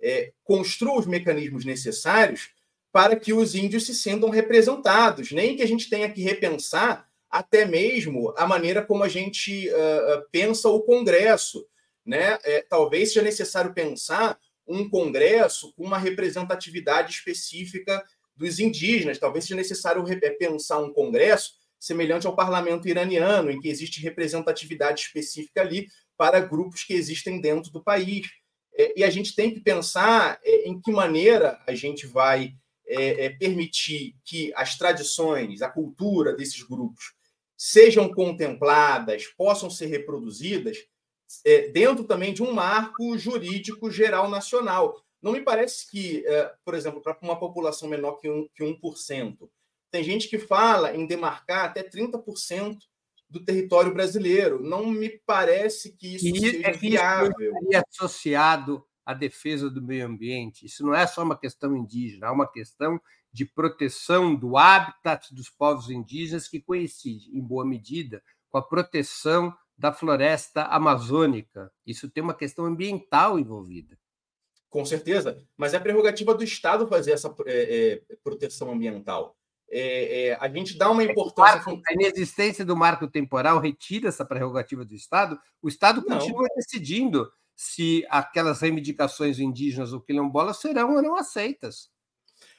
é, construa os mecanismos necessários para que os índios se sintam representados, nem que a gente tenha que repensar até mesmo a maneira como a gente uh, pensa o Congresso. né? É, talvez seja necessário pensar um congresso com uma representatividade específica dos indígenas. Talvez seja necessário pensar um congresso semelhante ao parlamento iraniano, em que existe representatividade específica ali para grupos que existem dentro do país. É, e a gente tem que pensar é, em que maneira a gente vai é, permitir que as tradições, a cultura desses grupos sejam contempladas, possam ser reproduzidas, dentro também de um marco jurídico geral nacional. Não me parece que, por exemplo, para uma população menor que 1%, que 1% tem gente que fala em demarcar até 30% do território brasileiro. Não me parece que isso e seja é que viável. Isso associado à defesa do meio ambiente. Isso não é só uma questão indígena, é uma questão de proteção do habitat dos povos indígenas que coincide, em boa medida, com a proteção da floresta amazônica. Isso tem uma questão ambiental envolvida. Com certeza, mas é prerrogativa do Estado fazer essa é, é, proteção ambiental é, é, a gente dá uma importância. Marco, a inexistência do marco temporal retira essa prerrogativa do Estado, o Estado não. continua decidindo se aquelas reivindicações indígenas ou quilombolas serão ou não aceitas.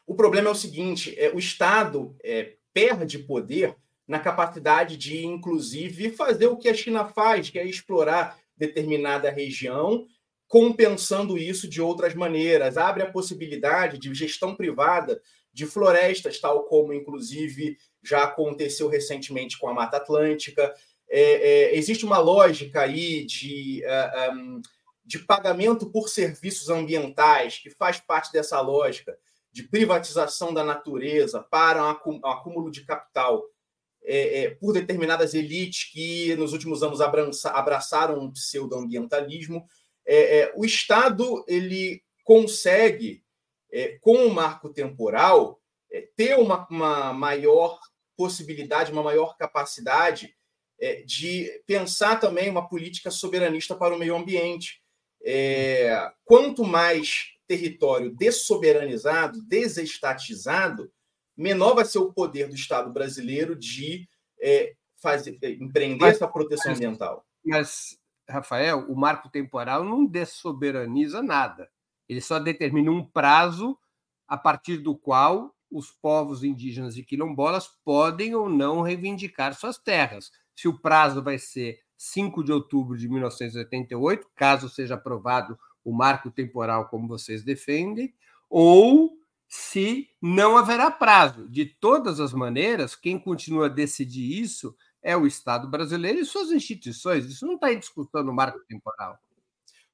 O problema é o seguinte: é, o Estado é, perde poder na capacidade de, inclusive, fazer o que a China faz, que é explorar determinada região, compensando isso de outras maneiras. Abre a possibilidade de gestão privada de florestas, tal como, inclusive, já aconteceu recentemente com a Mata Atlântica. É, é, existe uma lógica aí de, uh, um, de pagamento por serviços ambientais, que faz parte dessa lógica de privatização da natureza para um acúmulo de capital é, é, por determinadas elites que, nos últimos anos, abraça, abraçaram o pseudo-ambientalismo. É, é, o Estado ele consegue é, com o marco temporal, é, ter uma, uma, maior possibilidade, uma maior capacidade é, de pensar também uma política soberanista para o meio ambiente. É, quanto mais território dessoberanizado, desestatizado, menor vai ser o poder do Estado brasileiro de é, fazer, é, empreender mas, essa proteção mas, ambiental. Mas, Rafael, o marco temporal não dessoberaniza nada. Ele só determina um prazo a partir do qual os povos indígenas e quilombolas podem ou não reivindicar suas terras. Se o prazo vai ser 5 de outubro de 1988, caso seja aprovado o marco temporal como vocês defendem, ou se não haverá prazo. De todas as maneiras, quem continua a decidir isso é o Estado brasileiro e suas instituições. Isso não está em discussão no marco temporal.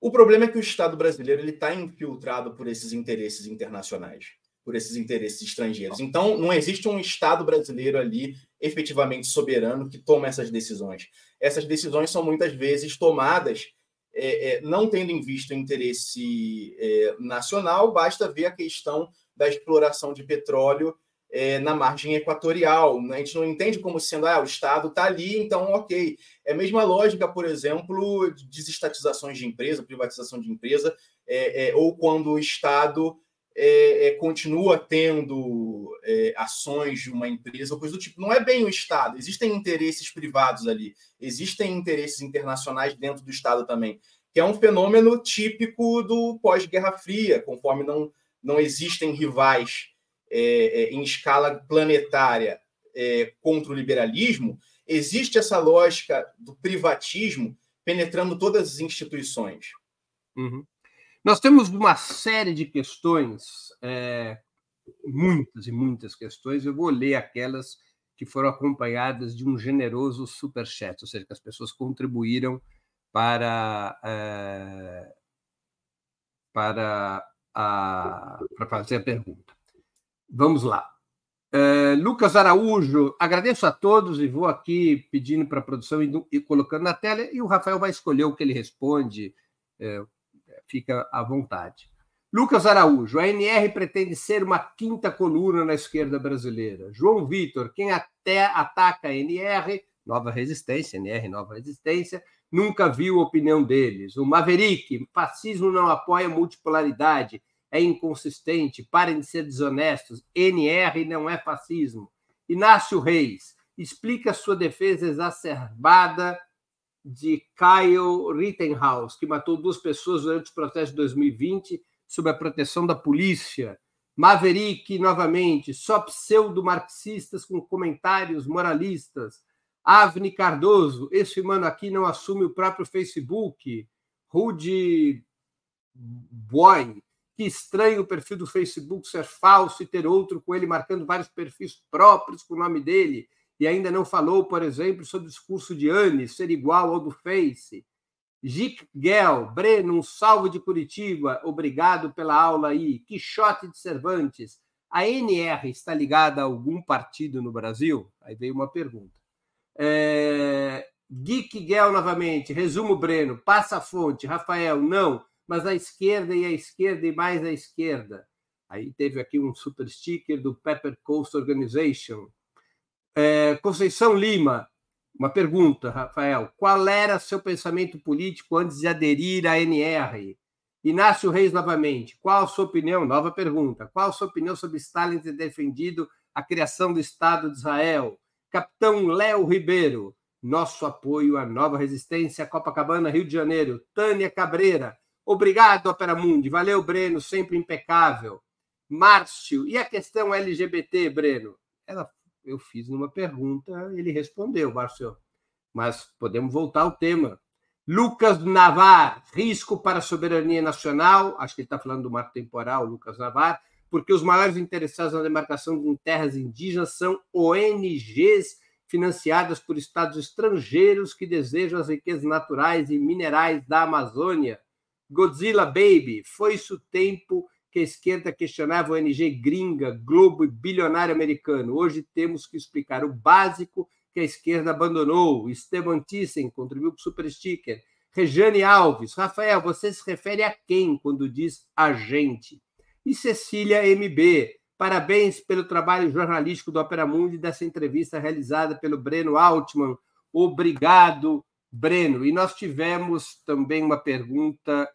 O problema é que o Estado brasileiro está infiltrado por esses interesses internacionais, por esses interesses estrangeiros. Então, não existe um Estado brasileiro ali efetivamente soberano que toma essas decisões. Essas decisões são muitas vezes tomadas é, é, não tendo em vista o interesse é, nacional, basta ver a questão da exploração de petróleo é, na margem equatorial. Né? A gente não entende como sendo, ah, o Estado está ali, então ok. É a mesma lógica, por exemplo, de desestatizações de empresa, privatização de empresa, é, é, ou quando o Estado é, é, continua tendo é, ações de uma empresa coisa do tipo. Não é bem o Estado, existem interesses privados ali, existem interesses internacionais dentro do Estado também, que é um fenômeno típico do pós-Guerra Fria, conforme não, não existem rivais é, é, em escala planetária é, contra o liberalismo, existe essa lógica do privatismo penetrando todas as instituições. Uhum. Nós temos uma série de questões, é, muitas e muitas questões. Eu vou ler aquelas que foram acompanhadas de um generoso superchat, ou seja, que as pessoas contribuíram para, é, para, a, para fazer a pergunta. Vamos lá. Uh, Lucas Araújo, agradeço a todos e vou aqui pedindo para a produção e, e, colocando na tela, e o Rafael vai escolher o que ele responde, uh, fica à vontade. Lucas Araújo, a NR pretende ser uma quinta coluna na esquerda brasileira. João Vitor, quem até ataca a NR, nova resistência, NR, nova resistência, nunca viu a opinião deles. O Maverick, fascismo não apoia multipolaridade é inconsistente, parem de ser desonestos, NR não é fascismo. Inácio Reis, explica sua defesa exacerbada de Kyle Rittenhouse, que matou duas pessoas durante os protestos de 2020 sob a proteção da polícia. Maverick, novamente, só pseudo-marxistas com comentários moralistas. Avni Cardoso, esse mano aqui não assume o próprio Facebook. Rude Boy, que estranho o perfil do Facebook ser falso e ter outro com ele marcando vários perfis próprios com o nome dele. E ainda não falou, por exemplo, sobre o discurso de Anne ser igual ao do Face. Gic Gel, Breno, um salve de Curitiba, obrigado pela aula aí. Quixote de Cervantes, a NR está ligada a algum partido no Brasil? Aí veio uma pergunta. É... Geek Gel novamente, resumo Breno, passa a fonte, Rafael, não, mas a esquerda e a esquerda e mais a esquerda. Aí teve aqui um super sticker do Pepper Coast Organization. É... Conceição Lima, uma pergunta, Rafael. Qual era seu pensamento político antes de aderir à NR? Inácio Reis, novamente. Qual a sua opinião? Nova pergunta. Qual a sua opinião sobre Stalin ter defendido a criação do Estado de Israel? Capitão Léo Ribeiro. Nosso apoio à nova resistência, Copacabana, Rio de Janeiro. Tânia Cabreira. Obrigado, Opera Mundi. Valeu, Breno, sempre impecável. Márcio, e a questão LGBT, Breno? Ela eu fiz numa pergunta, ele respondeu, Marcelo. Mas podemos voltar ao tema. Lucas Navar, risco para a soberania nacional. Acho que ele está falando do marco temporal, Lucas Navar, porque os maiores interessados na demarcação de terras indígenas são ONGs financiadas por estados estrangeiros que desejam as riquezas naturais e minerais da Amazônia. Godzilla Baby, foi isso o tempo que a esquerda questionava o ONG gringa, Globo e bilionário americano. Hoje temos que explicar o básico que a esquerda abandonou. Esteban Thyssen contribuiu com o super sticker. Rejane Alves, Rafael, você se refere a quem quando diz a gente? E Cecília MB, parabéns pelo trabalho jornalístico do Opera Mundi dessa entrevista realizada pelo Breno Altman. Obrigado, Breno. E nós tivemos também uma pergunta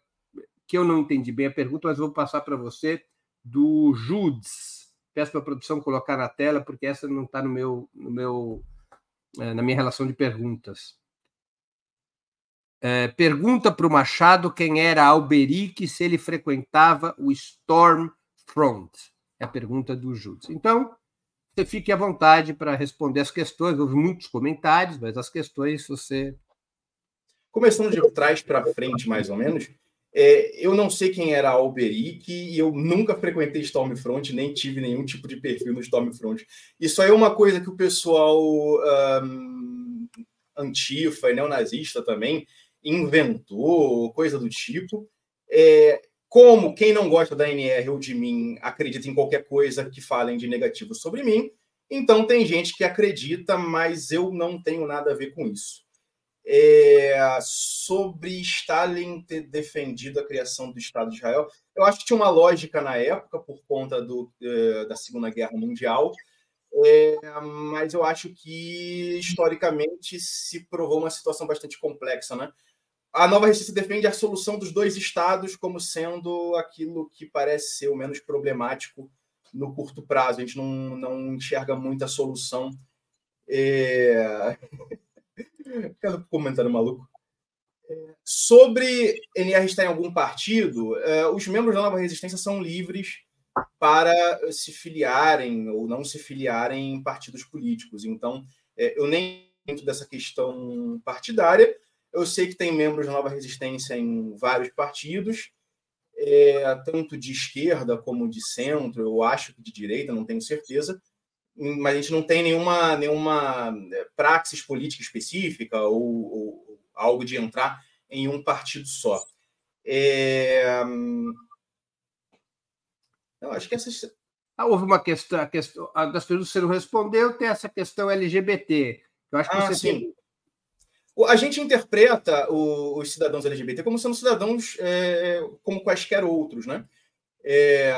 que eu não entendi bem a pergunta, mas vou passar para você, do Judes. Peço para a produção colocar na tela, porque essa não está no meu, no meu, é, na minha relação de perguntas. É, pergunta para o Machado quem era Alberic, se ele frequentava o Storm Front. É a pergunta do Judes. Então, você fique à vontade para responder as questões. Houve muitos comentários, mas as questões você. Começando de trás para frente, mais ou menos, é, eu não sei quem era Alberic e eu nunca frequentei Stormfront, nem tive nenhum tipo de perfil no Stormfront. Isso aí é uma coisa que o pessoal um, antifa e neonazista também inventou, coisa do tipo. É, como quem não gosta da NR ou de mim acredita em qualquer coisa que falem de negativo sobre mim, então tem gente que acredita, mas eu não tenho nada a ver com isso é, sobre Stalin ter defendido a criação do Estado de Israel. Eu acho que tinha uma lógica na época, por conta do, é, da Segunda Guerra Mundial, é, mas eu acho que historicamente se provou uma situação bastante complexa. Né? A nova resistência defende a solução dos dois estados como sendo aquilo que parece ser o menos problemático no curto prazo. A gente não, não enxerga muita solução. É... Cada comentário maluco. Sobre NR estar em algum partido, é, os membros da Nova Resistência são livres para se filiarem ou não se filiarem em partidos políticos. Então, é, eu nem dentro dessa questão partidária. Eu sei que tem membros da Nova Resistência em vários partidos, é, tanto de esquerda como de centro, eu acho que de direita, não tenho certeza mas a gente não tem nenhuma, nenhuma é, praxis política específica ou, ou algo de entrar em um partido só. É... Eu acho que essas. Ah, houve uma questão, a questão a das perguntas que você não respondeu, tem essa questão LGBT. Eu acho que ah, você sim. Tem... A gente interpreta os cidadãos LGBT como sendo cidadãos é, como quaisquer outros, né? É,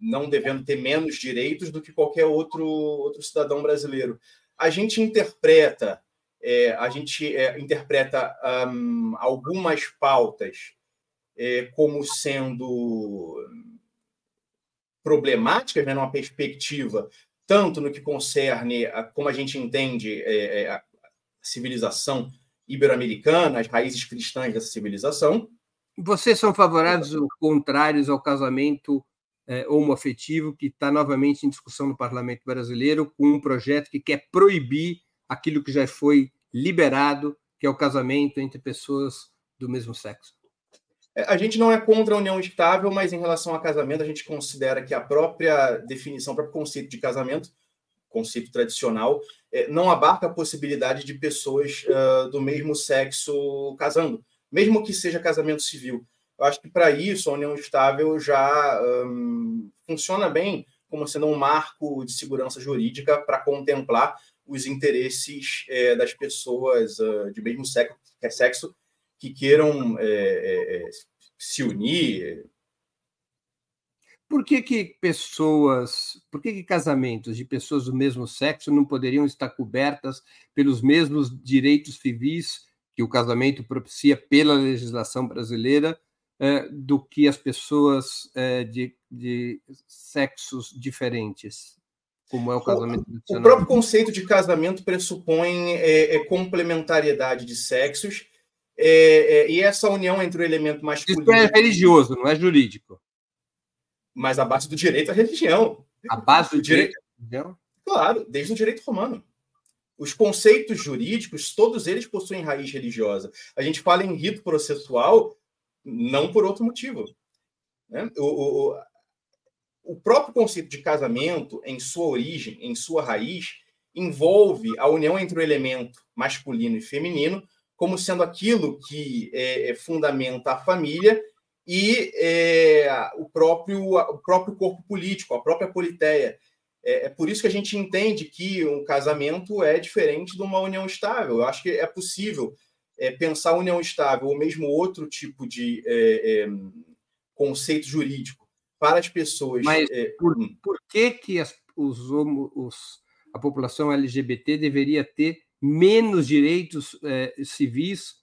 não devendo ter menos direitos do que qualquer outro, outro cidadão brasileiro. A gente interpreta, é, a gente é, interpreta um, algumas pautas é, como sendo problemáticas, né, numa perspectiva tanto no que concerne a, como a gente entende é, é, a civilização ibero-americana, as raízes cristãs dessa civilização. Vocês são favoráveis ou contrários ao casamento é, homoafetivo que está novamente em discussão no parlamento brasileiro com um projeto que quer proibir aquilo que já foi liberado, que é o casamento entre pessoas do mesmo sexo? É, a gente não é contra a união estável, mas em relação a casamento, a gente considera que a própria definição, o próprio conceito de casamento, conceito tradicional, é, não abarca a possibilidade de pessoas uh, do mesmo sexo casando, mesmo que seja casamento civil. Eu acho que para isso a união estável já um, funciona bem como sendo um marco de segurança jurídica para contemplar os interesses é, das pessoas uh, de mesmo sexo, sexo que queiram é, é, se unir. Por que, que pessoas, por que, que casamentos de pessoas do mesmo sexo não poderiam estar cobertas pelos mesmos direitos civis que o casamento propicia pela legislação brasileira é, do que as pessoas é, de, de sexos diferentes? como é o casamento tradicional. O próprio conceito de casamento pressupõe é, é complementariedade de sexos é, é, e essa união entre o elemento masculino. Isso é religioso, não é jurídico. Mas a base do direito é a religião. A base do direito? direito claro, desde o direito romano. Os conceitos jurídicos, todos eles possuem raiz religiosa. A gente fala em rito processual não por outro motivo. Né? O, o, o próprio conceito de casamento, em sua origem, em sua raiz, envolve a união entre o elemento masculino e feminino como sendo aquilo que é, é, fundamenta a família e é, o, próprio, o próprio corpo político, a própria politeia. É, é, por isso que a gente entende que um casamento é diferente de uma união estável. Eu acho que é possível é, pensar união estável ou mesmo outro tipo de é, é, conceito jurídico para as pessoas. Mas por, hum. por que, que as, os, os, a população LGBT deveria ter menos direitos civis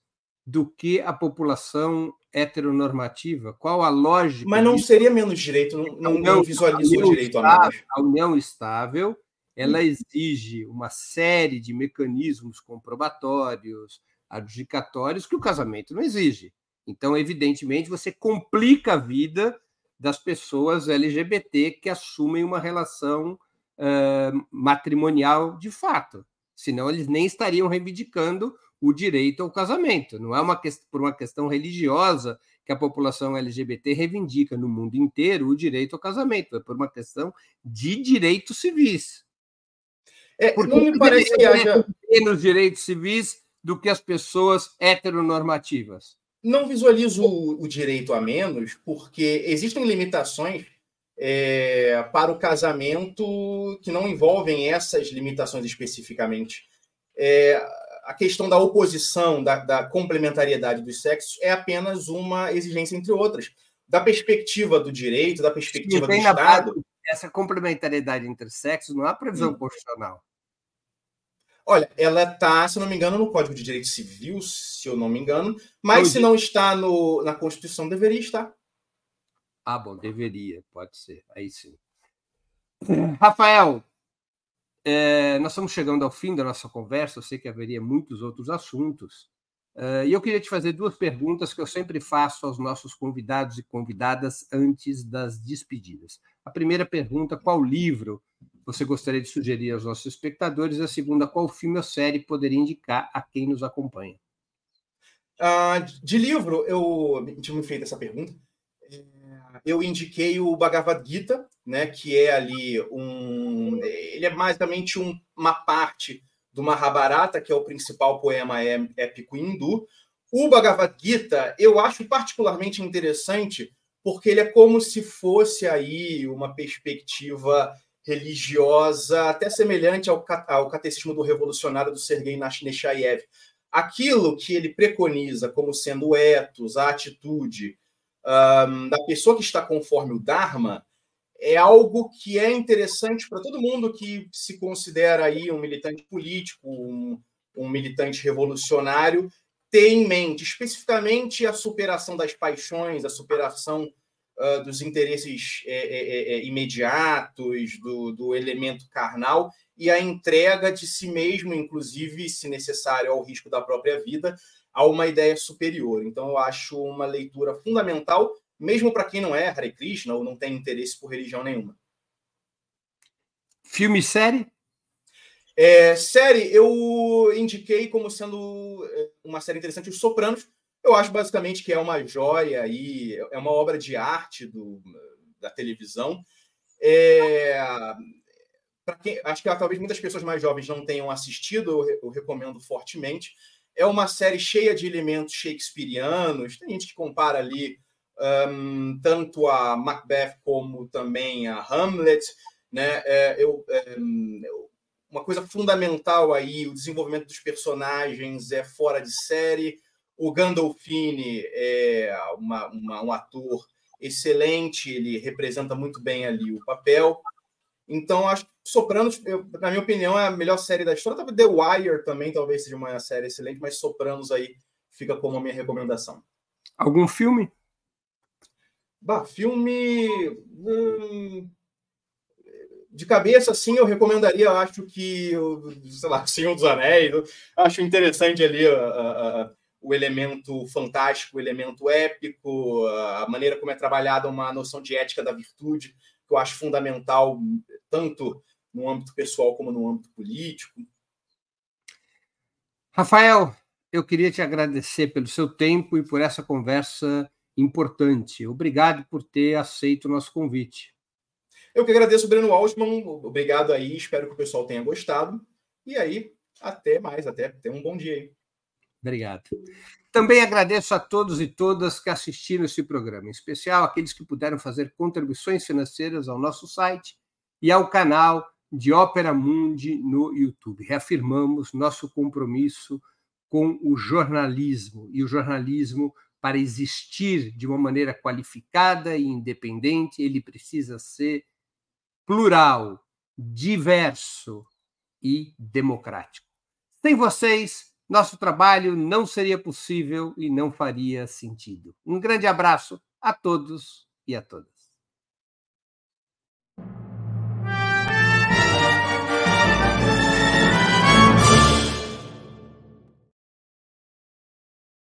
do que a população heteronormativa? Qual a lógica? Mas não disso? seria menos direito, não, não, não visualiza o direito a menos. A união estável ela hum. exige uma série de mecanismos comprobatórios, adjudicatórios, que o casamento não exige. Então, evidentemente, você complica a vida das pessoas LGBT que assumem uma relação uh, matrimonial de fato senão eles nem estariam reivindicando o direito ao casamento. Não é uma por uma questão religiosa que a população LGBT reivindica no mundo inteiro o direito ao casamento, é por uma questão de direitos civis. É, Porque não me parece que haja menos direitos civis do que as pessoas heteronormativas. Não visualizo o, o direito a menos, porque existem limitações é, para o casamento que não envolvem essas limitações especificamente. É, a questão da oposição, da, da, complementariedade dos sexos, é apenas uma exigência entre outras. Da perspectiva do direito, da perspectiva do Estado. Base, essa complementariedade entre sexos não há previsão hum. constitucional. Olha, ela está, se não me engano, no Código de Direito Civil, se eu não me engano, mas se não está no, na Constituição, deveria estar. Ah, bom, deveria, pode ser. Aí sim. Rafael, é, nós estamos chegando ao fim da nossa conversa. Eu sei que haveria muitos outros assuntos. É, e eu queria te fazer duas perguntas que eu sempre faço aos nossos convidados e convidadas antes das despedidas. A primeira pergunta: qual livro você gostaria de sugerir aos nossos espectadores? A segunda: qual filme ou série poderia indicar a quem nos acompanha? Uh, de livro, eu tinha me feito essa pergunta eu indiquei o Bhagavad Gita, né, que é ali um. Ele é basicamente um, uma parte do Mahabharata, que é o principal poema é, épico hindu. O Bhagavad Gita eu acho particularmente interessante porque ele é como se fosse aí uma perspectiva religiosa até semelhante ao, ao catecismo do revolucionário do Sergei Nechayev. Aquilo que ele preconiza como sendo o ethos, a atitude, um, da pessoa que está conforme o Dharma é algo que é interessante para todo mundo que se considera aí um militante político, um, um militante revolucionário, ter em mente especificamente a superação das paixões, a superação uh, dos interesses é, é, é, imediatos, do, do elemento carnal, e a entrega de si mesmo, inclusive, se necessário, ao risco da própria vida, a uma ideia superior. Então, eu acho uma leitura fundamental, mesmo para quem não é Hare Krishna ou não tem interesse por religião nenhuma. Filme e série? É, série, eu indiquei como sendo é, uma série interessante Os Sopranos. Eu acho basicamente que é uma joia e é uma obra de arte do, da televisão. É, quem, acho que talvez muitas pessoas mais jovens não tenham assistido, eu, eu recomendo fortemente. É uma série cheia de elementos shakespearianos. Tem gente que compara ali um, tanto a Macbeth como também a Hamlet. Né? É, eu, é, uma coisa fundamental aí, o desenvolvimento dos personagens é fora de série. O Gandolfini é uma, uma, um ator excelente, ele representa muito bem ali o papel. Então, acho que Sopranos, eu, na minha opinião, é a melhor série da história. The Wire também talvez seja uma série excelente, mas Sopranos aí fica como a minha recomendação. Algum filme? Bah, filme. Hum, de cabeça, assim, eu recomendaria, eu acho que, sei lá, Senhor dos Anéis. acho interessante ali uh, uh, o elemento fantástico, o elemento épico, a maneira como é trabalhada uma noção de ética da virtude, que eu acho fundamental, tanto no âmbito pessoal como no âmbito político. Rafael, eu queria te agradecer pelo seu tempo e por essa conversa importante. Obrigado por ter aceito o nosso convite. Eu que agradeço, Breno Altman. Obrigado aí. Espero que o pessoal tenha gostado. E aí, até mais. Até, até um bom dia aí. Obrigado. Também agradeço a todos e todas que assistiram esse programa, em especial aqueles que puderam fazer contribuições financeiras ao nosso site e ao canal de Ópera Mundi no YouTube. Reafirmamos nosso compromisso com o jornalismo e o jornalismo para existir de uma maneira qualificada e independente, ele precisa ser plural, diverso e democrático. Sem vocês, nosso trabalho não seria possível e não faria sentido. Um grande abraço a todos e a todas.